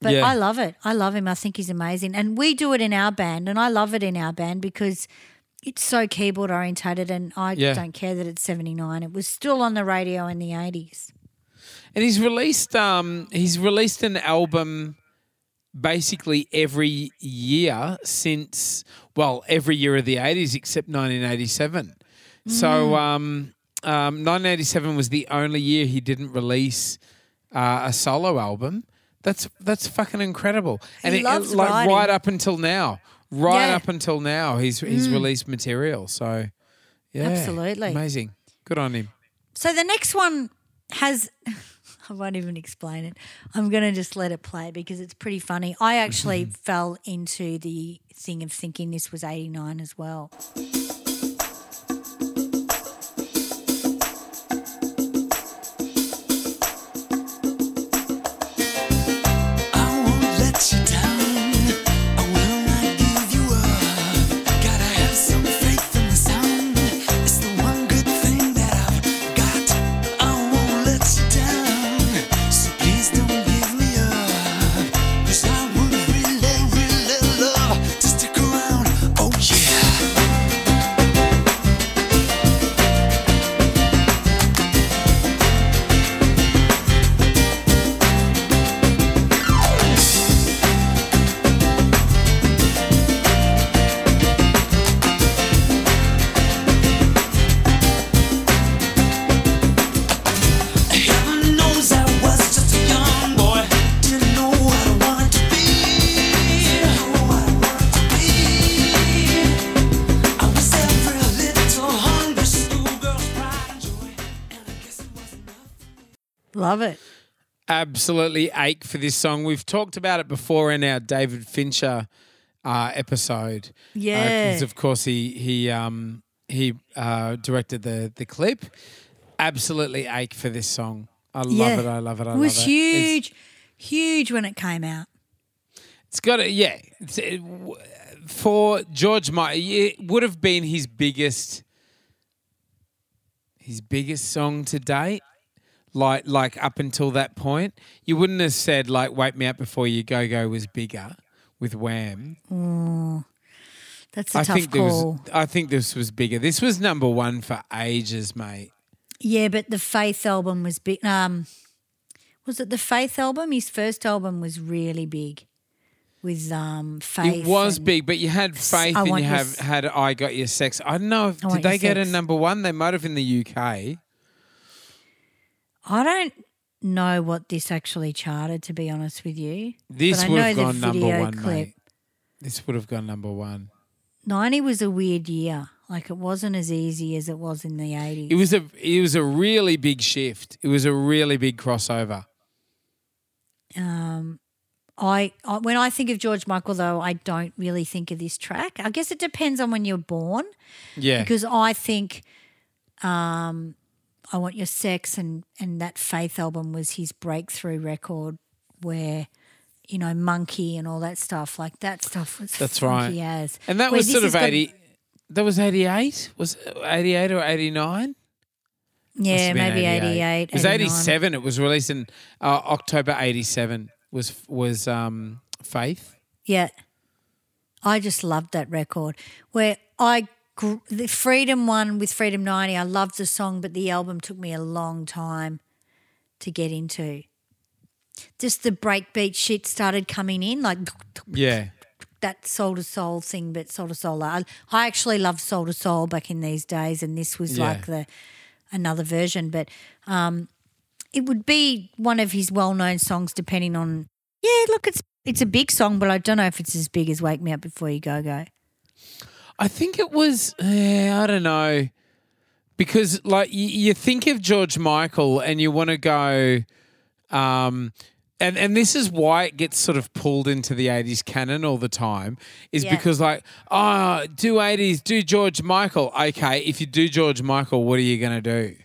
But Yeah. I love it. I love him. I think he's amazing, and we do it in our band, and I love it in our band because. It's so keyboard orientated, and I Yeah. don't care that it's 79. It was still on the radio in the 80s. And he's released um he's released an album basically every year since well every year of the 80s except 1987. So Mm. um, um 1987 was the only year he didn't release uh, a solo album. That's that's fucking incredible. And He loves like writing. right up until now. Right Yeah. up until now he's he's Mm. released material. So yeah. Absolutely. Amazing. Good on him. So the next one has. I won't even explain it. I'm going to just let it play because it's pretty funny. I actually fell into the thing of thinking this was 89 as well. I won't absolutely ache for this song. We've talked about it before in our David Fincher uh, episode. Yeah. because of course he he um, he uh, directed the the clip. Absolutely ache for this song. I love Yeah. it. I love it. I It was love it. It's- huge, huge when it came out. it's got a yeah. It, w- for George Michael, it would have been his biggest, his biggest song to date. Like like up until that point, you wouldn't have said like "Wake Me Up Before You Go Go" was bigger with Wham. Oh, that's a I tough think call. was. I think this was bigger. This was number one for ages, mate. Yeah, but the Faith album was big. Um, was it the Faith album? His first album was really big with um Faith. it was big, but you had faith I and you have S- had "I Got Your Sex." I don't know. If, did they get a number one? They might have in the UK. I don't know what this actually charted, to be honest with you. This but would have gone number one, clip. mate. This would have gone number one. 90 was a weird year. Like it wasn't as easy as it was in the 80s. It was a it was a really big shift. It was a really big crossover. Um, I, I when I think of George Michael though, I don't really think of this track. I guess it depends on when you're born. Yeah. Because I think um, I Want Your Sex and and that Faith album was his breakthrough record where you know Monkey and all that stuff like that stuff was That's right. as And that Where was sort of got- 80 That was 88? Was it 88 or 89? Yeah, maybe 88. It was 87. It was released in uh, October 87 was was um Faith. Yeah. I just loved that record. Where I, the Freedom one with Freedom 90, I loved the song, but the album took me a long time to get into. Just the breakbeat shit started coming in, like Yeah. that Soul II Soul thing, but Soul II Soul. I, I actually loved Soul II Soul back in these days, and this was Yeah. like the another version. But um, it would be one of his well known songs, depending on. Yeah, look, it's it's a big song, but I don't know if it's as big as "Wake Me Up Before You Go Go." I think it was. eh, I don't know, because like you, you think of George Michael and you want to go, um, and and this is why it gets sort of pulled into the '80s canon all the time, is Yeah. because like, oh, do '80s, do George Michael. Okay, if you do George Michael, what are you gonna do?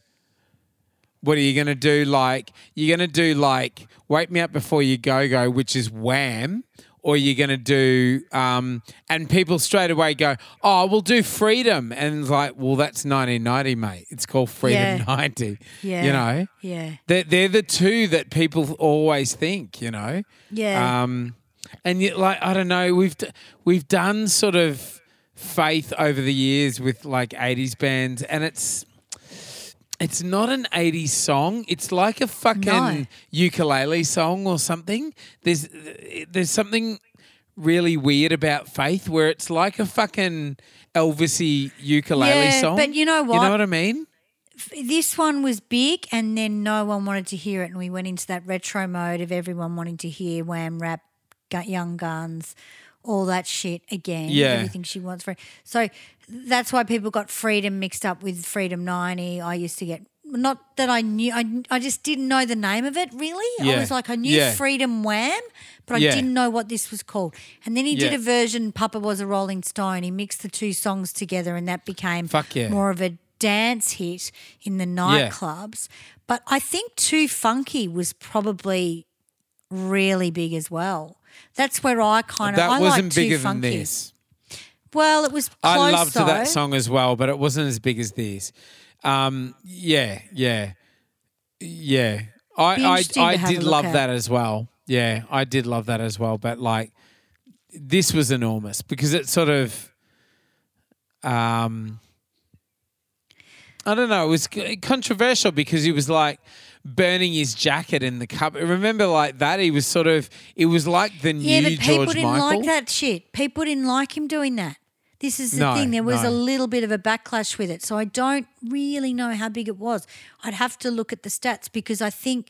What are you gonna do? Like you're gonna do like "Wake Me Up Before You Go Go," which is Wham, or you're gonna do, um, and people straight away go, "Oh, we'll do Freedom," and it's like, well, that's 1990, mate. It's called Freedom Yeah. 90. Yeah, you know, yeah, they're they're the two that people always think. You know, yeah. um, and yet, like I don't know, we've d- we've done sort of faith over the years with like '80s bands, and it's it's not an '80s song. It's like a fucking No. ukulele song or something. There's there's something really weird about faith where it's like a fucking Elvisy ukulele Yeah, song. but you know what? You what? know what I mean? this one was big, and then no one wanted to hear it, and we went into that retro mode of everyone wanting to hear Wham Rap, Gu- Young Guns, all that shit again. Yeah. everything she wants for. So that's why people got Freedom mixed up with Freedom ninety. I used to get. Not that I knew, I, I just didn't know the name of it really. I was like, I knew Yeah. Freedom Wham, but I Yeah. didn't know what this was called. And then he did a version, Papa Was a Rolling Stone. He mixed the two songs together, and that became Fuck yeah. more of a dance hit in the nightclubs. But I think Too Funky was probably really big as well. That's where I kind of That I wasn't like Too bigger Funky. than this. Well, it was close I loved though. that song as well, but it wasn't as big as this. Um, yeah, yeah, yeah. I I, I to have a did love at. that as well. Yeah, I did love that as well. But like, this was enormous because it sort of, um, I don't know. It was controversial because he was like burning his jacket in the cup. Remember, like that. He was sort of. It was like the Yeah, new but people George didn't Michael. like that shit. People didn't like him doing that. This is the No, thing. There was no. a little bit of a backlash with it. So I don't really know how big it was. I'd have to look at the stats because I think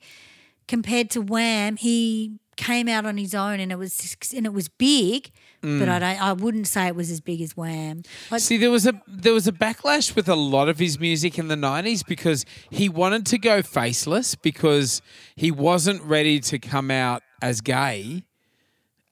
compared to Wham, he came out on his own and it was and it was big, mm. but I don't I wouldn't say it was as big as Wham. Like, See, there was a there was a backlash with a lot of his music in the '90s because he wanted to go faceless because he wasn't ready to come out as gay,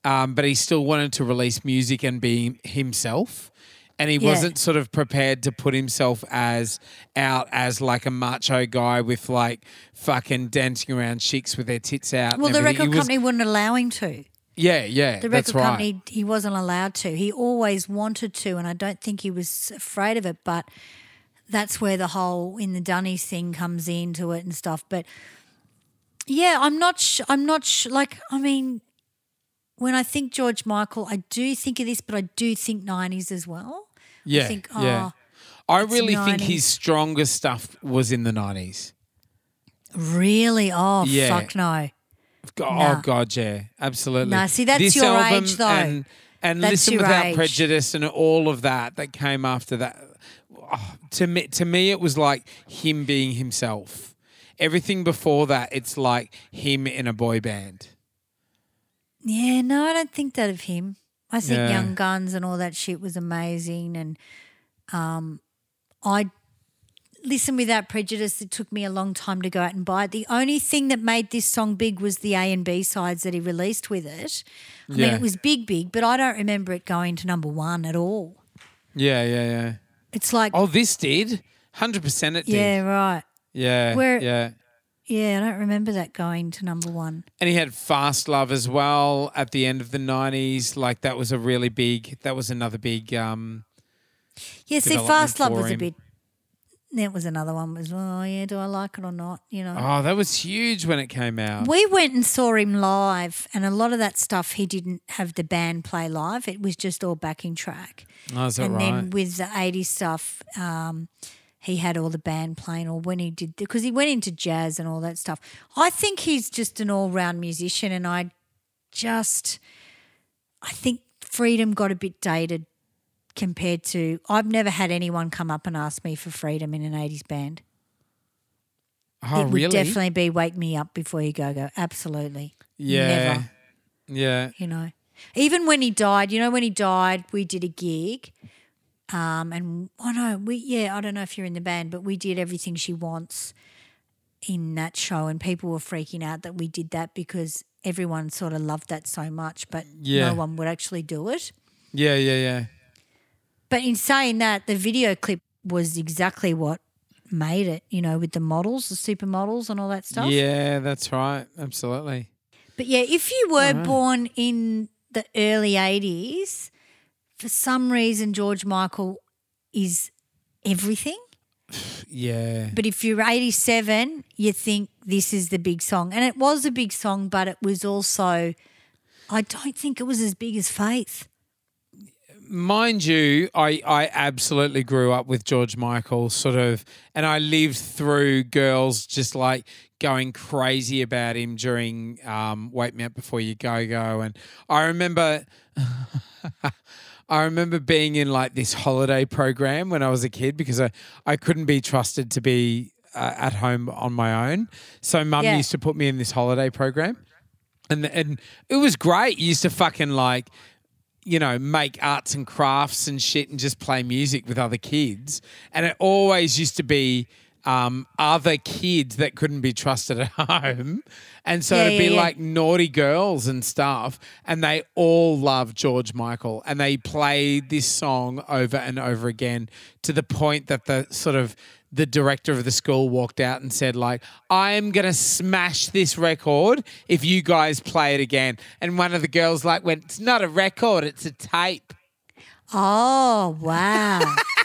um, but he still wanted to release music and be himself, and he Yeah. wasn't sort of prepared to put himself as out as like a macho guy with like fucking dancing around chicks with their tits out. well, the record was- company wouldn't allow him to. yeah, yeah, The record right. company, he wasn't allowed to. He always wanted to, and I don't think he was afraid of it. But that's where the whole in the Dunnies thing comes into it and stuff. But yeah, I'm not. Sh- I'm not sh- like. I mean, when I think George Michael, I do think of this, but I do think '90s as well. Yeah, I think. yeah. Oh, I it's really think his strongest stuff was in the '90s. really? Oh, Yeah. fuck no. Go- oh, Nah. Oh God, yeah, absolutely. Nah, see, that's this your age, though. and and listen without age. prejudice and all of that that came after that. Oh, to me, to me, it was like him being himself. Everything before that, it's like him in a boy band. Yeah, no, I don't think that of him. I think Yeah. Young Guns and all that shit was amazing, and um, I listen without prejudice. It took me a long time to go out and buy it. The only thing that made this song big was the A and B sides that he released with it. I mean, it was big, big, but I don't remember it going to number one at all. Yeah, yeah, yeah. It's like, Oh, this did hundred percent. It did. yeah, right. yeah, Where- yeah. Yeah, I don't remember that going to number one. And he had Fastlove as well at the end of the nineties. Like that was a really big. That was another big. um Yeah, see, Fastlove was a bit. That was another one. Was oh yeah, do I like it or not? You know. Oh, that was huge when it came out. We went and saw him live, and a lot of that stuff he didn't have the band play live. It was just all backing track. Oh, is that and right? then with the 80s stuff, um, he had all the band playing, or when he did, because he went into jazz and all that stuff. I think he's just an all round musician, and I just, I think Freedom got a bit dated compared to. I've never had anyone come up and ask me for Freedom in an 80s band. oh, it would really? definitely be Wake Me Up Before You Go Go. Absolutely. Yeah. Never Yeah. you know. Even when he died, you know, when he died, we did a gig. Um, and oh no, we yeah, I don't know if you're in the band, but we did everything she wants in that show, and people were freaking out that we did that because everyone sort of loved that so much, but Yeah. no one would actually do it. Yeah. Yeah. Yeah. But in saying that, the video clip was exactly what made it, you know, with the models, the supermodels, and all that stuff. Yeah, that's right. Absolutely. But yeah, if you were Uh-huh. born in the early 80s, for some reason, George Michael is everything. Yeah. But if you're 87, you think this is the big song. And it was a big song, but it was also, I don't think it was as big as Faith. Mind you, I, I absolutely grew up with George Michael, sort of, and I lived through girls just like going crazy about him during um, Wake Me Up Before You Go Go. And I remember. I remember being in like this holiday program when I was a kid because I, I couldn't be trusted to be uh, at home on my own. So mum Yeah. used to put me in this holiday program. And and it was great. You used to fucking like you know, make arts and crafts and shit and just play music with other kids. And it always used to be um, other kids that couldn't be trusted at home. And so Yeah, it'd be yeah, yeah. like naughty girls and stuff. And they all love George Michael. And they played this song over and over again to the point that the sort of the director of the school walked out and said like i'm gonna smash this record if you guys play it again and one of the girls like went it's not a record it's a tape Oh, wow.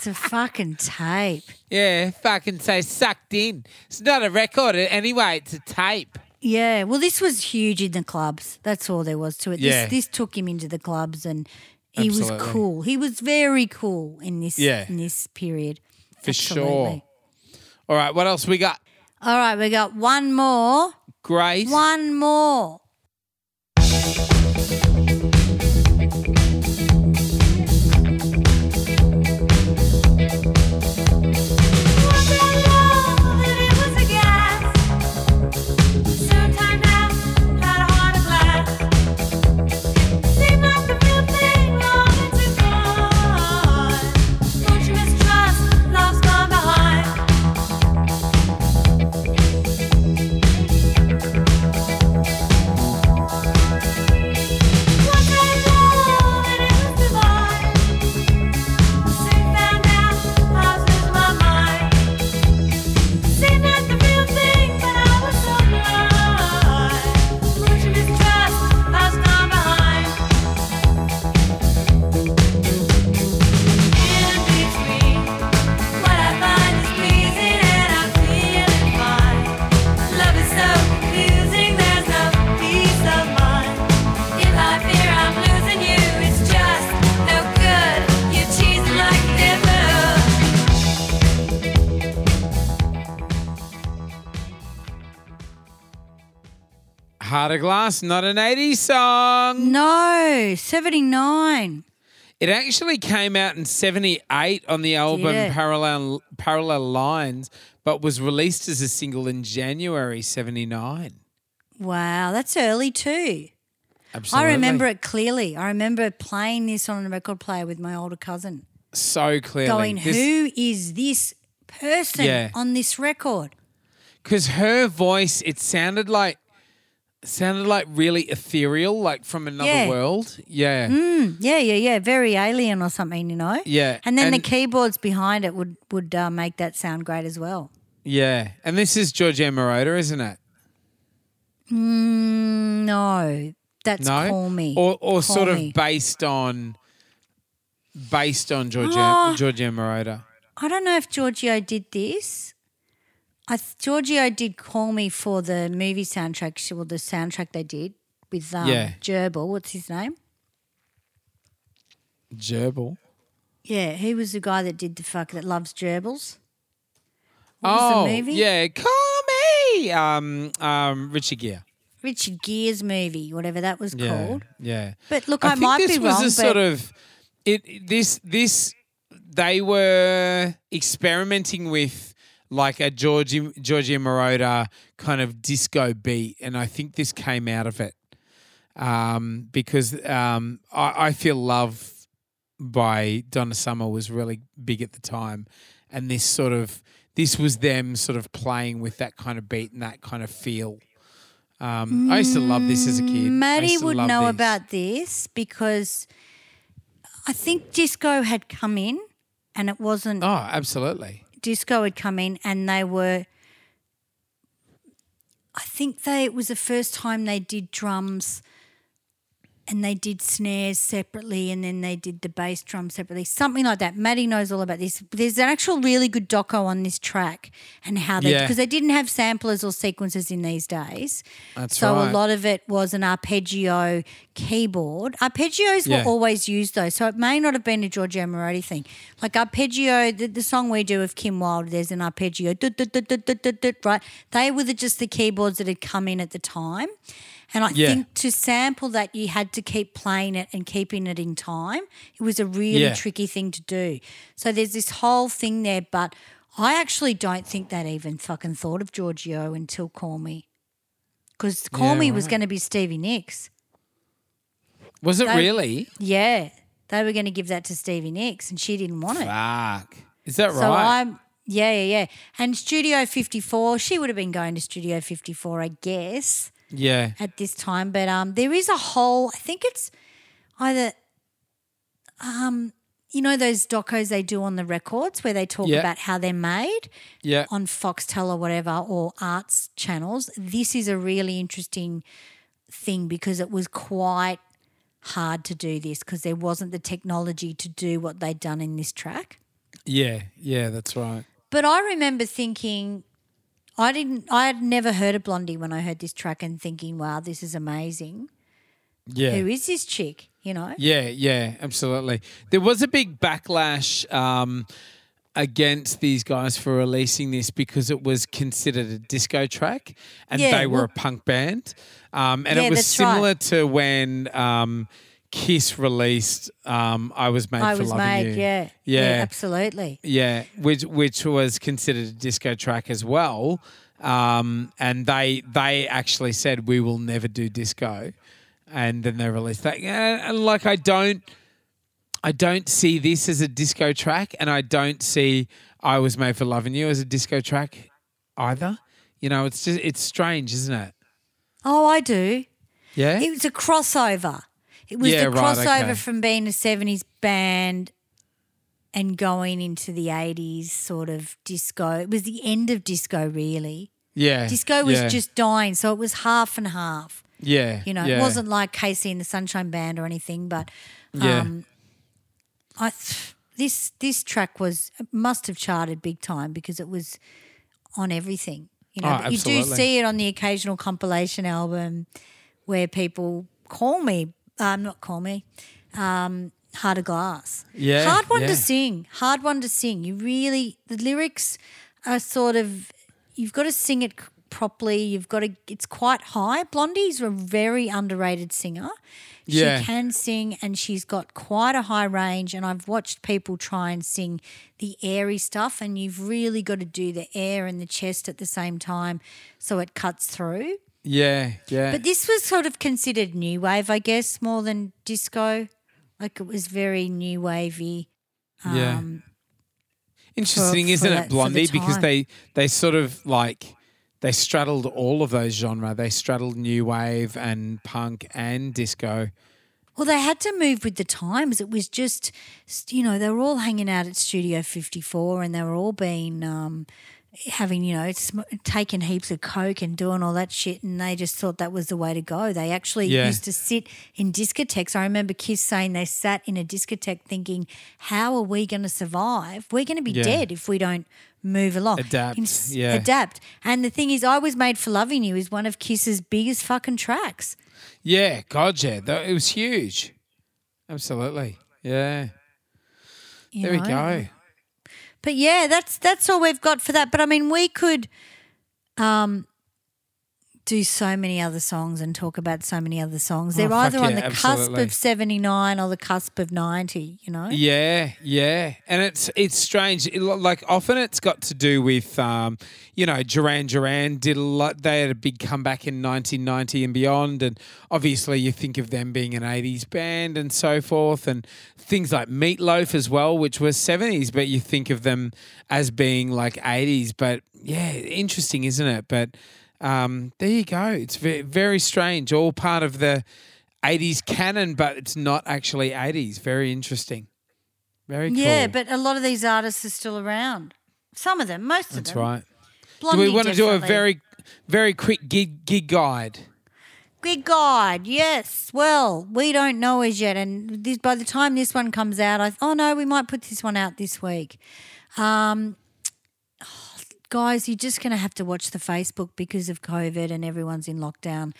it's a fucking tape. yeah fucking say sucked in it's not a record anyway it's a tape Yeah, well, this was huge in the clubs. That's all there was to it. Yeah. This, this took him into the clubs, and he Absolutely. was cool. He was very cool in this Yeah. in this period. for Absolutely. sure all right what else we got All right, we got one more. great One more. Heart of glass not an 80s song No, 79. it actually came out in 78 on the album parallel parallel lines but was released as a single in january 79 Wow, that's early too. Absolutely. I remember it clearly. I remember playing this on a record player with my older cousin, so clearly. going, Who is this person Yeah. on this record? Because her voice, it sounded like sounded like really ethereal, like from another Yeah. world. Yeah. Mm, yeah, yeah, yeah. Very alien or something, you know? Yeah. And then the And- keyboards behind it would, would uh, make that sound great as well. Yeah. And this is Giorgio Moroder, isn't it? Mm, no, that's no. Call Me. Or or Call sort Me. of based on based on Giorgio, Oh. Giorgio Moroder. I don't know if Giorgio did this. I th- Giorgio did call me for the movie soundtrack, sh- well, the soundtrack they did with um, Yeah. Gerbil. What's his name? Gerbil. Yeah, he was the guy that did the fuck that loves gerbils. What was Oh, the movie? yeah. Call me. Um, um, Richard Gere. Richard Gere's movie, whatever that was Yeah, called. yeah. But look, I, think might this be was wrong. a sort of it. This this they were experimenting with like a Georgie Giorgio Moroder kind of disco beat, and I think this came out of it um, because um, I, I feel love by Donna Summer was really big at the time, and this sort of this was them sort of playing with that kind of beat and that kind of feel. Um, I used to love this as a kid. I Maddie would know this. about this because I think disco had come in and it wasn't Oh, absolutely. Disco had come in and they were I think they it was the first time they did drums and they did snares separately and then they did the bass drum separately. Something like that. Maddie knows all about this. There's an actual really good doco on this track and how they Yeah. because they didn't have samplers or sequences in these days. That's so right. a lot of it was an arpeggio keyboard. Arpeggios Yeah. were always used though, so it may not have been a Giorgio Moroder thing. Like arpeggio, the, the song we do of Kim Wilde, there's an arpeggio, right? They were the, just the keyboards that had come in at the time. And I Yeah. think to sample that, you had to keep playing it and keeping it in time. It was a really Yeah. tricky thing to do. So there's this whole thing there, but I actually don't think that even fucking thought of Giorgio until Call Me. Because Call Yeah, Me was going to be Stevie Nicks. Was it They- really? Yeah. They were going to give that to Stevie Nicks and she didn't want it. Fuck. Is that So right? I'm, yeah, yeah, yeah. And Studio 54, she would have been going to Studio 54, I guess, yeah. at this time. But um, there is a whole, I think it's either, um, you know, those docos they do on the records where they talk Yeah. about how they're made Yeah. on Foxtel or whatever, or arts channels. This is a really interesting thing because it was quite hard to do this because there wasn't the technology to do what they'd done in this track. Yeah. Yeah. That's right. But I remember thinking, I didn't, I had never heard of Blondie when I heard this track and thinking, wow, this is amazing. Yeah. Who is this chick? You know? Yeah, yeah, absolutely. There was a big backlash um, against these guys for releasing this because it was considered a disco track and Yeah, they were well- a punk band. Um, and Yeah, it was that's right. similar to when um, Kiss released um, I Was Made I for was Loving made, You. yeah. Yeah. absolutely. Yeah, which which was considered a disco track as well. Um, and they they actually said we will never do disco, and then they released that. And, and like I don't, I don't see this as a disco track, and I don't see I was made for loving you as a disco track either. You know, it's just it's strange, isn't it? Oh, I do. Yeah, It was a crossover. It was Yeah, the right, crossover okay. from being a 70s band and going into the 80s sort of disco. It was the end of disco, really. yeah. Disco was yeah, just dying, so it was half and half. yeah. You know, yeah. it wasn't like KC and the Sunshine Band or anything, but Yeah. um, I this this track was must have charted big time because it was on everything. You know, Oh, you do see it on the occasional compilation album where people call me, um, not call me, um, Heart of Glass. Yeah, hard one yeah. to sing. Hard one to sing. You really the lyrics are sort of you've got to sing it properly. You've got to. It's quite high. Blondie's a very underrated singer. Yeah. She can sing and she's got quite a high range. And I've watched people try and sing the airy stuff, and you've really got to do the air and the chest at the same time so it cuts through. Yeah, yeah. But this was sort of considered new wave, I guess, more than disco. Like it was very new wavy. Yeah. Um, Interesting, for isn't that- it, for the Blondie? Because they they sort of like they straddled all of those genres. They straddled new wave and punk and disco. Well, they had to move with the times. It was just, you know, they were all hanging out at Studio 54 and they were all being um, having, you know, sm- taking heaps of coke and doing all that shit, and they just thought that was the way to go. They actually Yeah. used to sit in discotheques. I remember Kiss saying they sat in a discotheque thinking, "How are we going to survive? We're going to be Yeah. dead if we don't." Move along, Adapt, Ins- yeah. adapt. And the thing is, I was made for loving you is one of Kiss's biggest fucking tracks. Yeah, God, yeah. Tho- It was huge. Absolutely. Yeah. you There we go. But yeah, that's that's all we've got for that. But I mean, we could um, do so many other songs and talk about so many other songs. They're Oh, either on the absolutely. cusp of seventy nine or the cusp of ninety. You know, Yeah, yeah, and it's it's strange. It, like often, it's got to do with, um, you know, Duran Duran did a lot. They had a big comeback in 1990 and beyond, and obviously you think of them being an 80s band and so forth, and things like Meatloaf as well, which was 70s, but you think of them as being like 80s. But yeah, interesting, isn't it? But um, there you go. It's very, very strange. All part of the 80s canon, but it's not actually 80s. Very interesting. Very cool. yeah. But a lot of these artists are still around. Some of them, most of That's them. That's right. Blondie do we want to do a very, very quick gig guide? gig guide? Good God, yes. Well, we don't know as yet, and this, by the time this one comes out, I oh no, we might put this one out this week. Um, guys, you're just going to have to watch the Facebook because of COVID and everyone's in lockdown.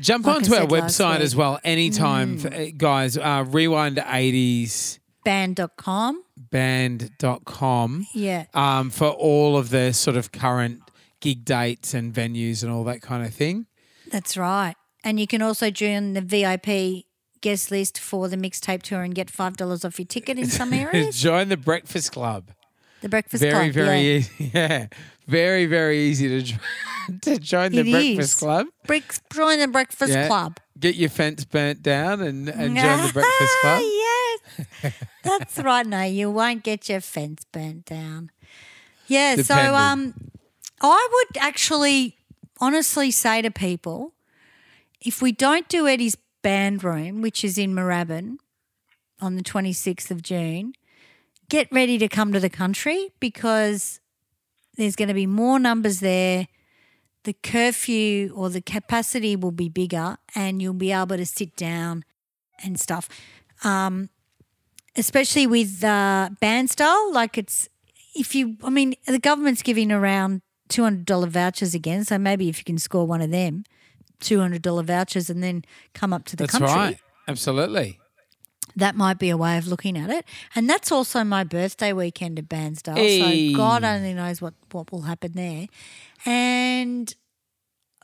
Jump Like onto our website. Mm. as well anytime, f- uh, guys. Uh, rewind80s Band.com, band.com yeah, um, for all of the sort of current gig dates and venues and all that kind of thing. that's right. And you can also join the VIP guest list for the mixtape tour and get five dollars off your ticket in some areas. Join the Breakfast Club. The Breakfast very, Club, very yeah. easy. Yeah, very, very easy to to join the It Breakfast is. Club. Join the Breakfast Yeah. Club. Get your fence burnt down and, and join the Breakfast Club. yes, that's right. No, you won't get your fence burnt down. Yeah. So, um, I would actually honestly say to people, if we don't do Eddie's band room, which is in Moorabbin on the twenty sixth of June, get ready to come to the country because there's going to be more numbers there. The curfew or the capacity will be bigger, and you'll be able to sit down and stuff. Um, especially with uh, band style, like it's if you, I mean, the government's giving around two hundred dollar vouchers again, so maybe if you can score one of them, two hundred dollar vouchers, and then come up to the That's country right. Absolutely. That might be a way of looking at it. And that's also my birthday weekend at Bairnsdale. Hey. So God only knows what, what will happen there. And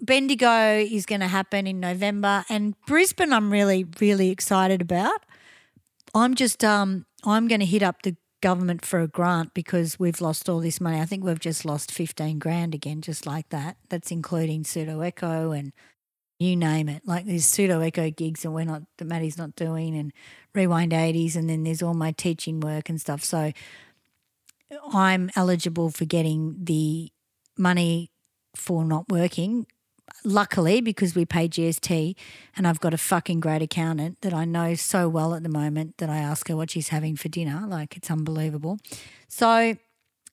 Bendigo is going to happen in November. And Brisbane, I'm really, really excited about. I'm just, um, I'm going to hit up the government for a grant because we've lost all this money. I think we've just lost 15 grand again, just like that. That's including pseudo echo and you name it. Like there's pseudo echo gigs that we're not that Maddie's not doing and rewind eighties and then there's all my teaching work and stuff. So I'm eligible for getting the money for not working. Luckily, because we pay GST and I've got a fucking great accountant that I know so well at the moment that I ask her what she's having for dinner. Like it's unbelievable. So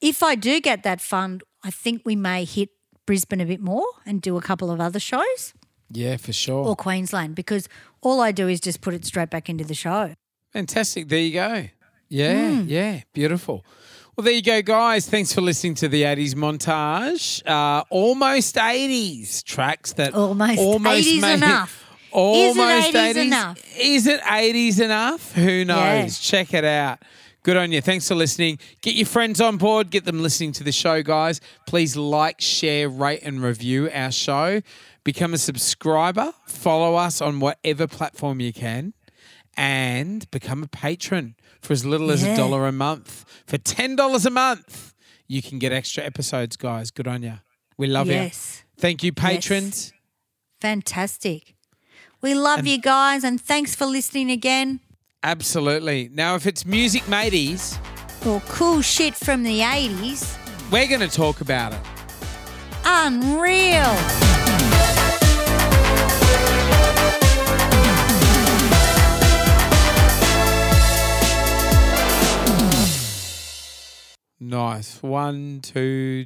if I do get that fund, I think we may hit Brisbane a bit more and do a couple of other shows Yeah, for sure. or Queensland because all I do is just put it straight back into the show. Fantastic. There you go. Yeah, Hmm. yeah. Beautiful. Well, there you go, guys. Thanks for listening to the 80s montage. Uh, almost 80s tracks that Almost 80s made- enough. Almost Is it 80s enough? Is it 80s enough? Who knows? Yeah. Check it out. Good on you. Thanks for listening. Get your friends on board. Get them listening to the show, guys. Please like, share, rate, and review our show. Become a subscriber. Follow us on whatever platform you can and become a patron for as little as a Yeah. dollar a month. For $10 a month, you can get extra episodes, guys. Good on you. We love Yes. you. Thank you, patrons. Yes. Fantastic. We love you guys and thanks for listening again. Absolutely. Now, if it's music mateys, Or cool shit from the 80s. we're going to talk about it. Unreal. Nice. One, two.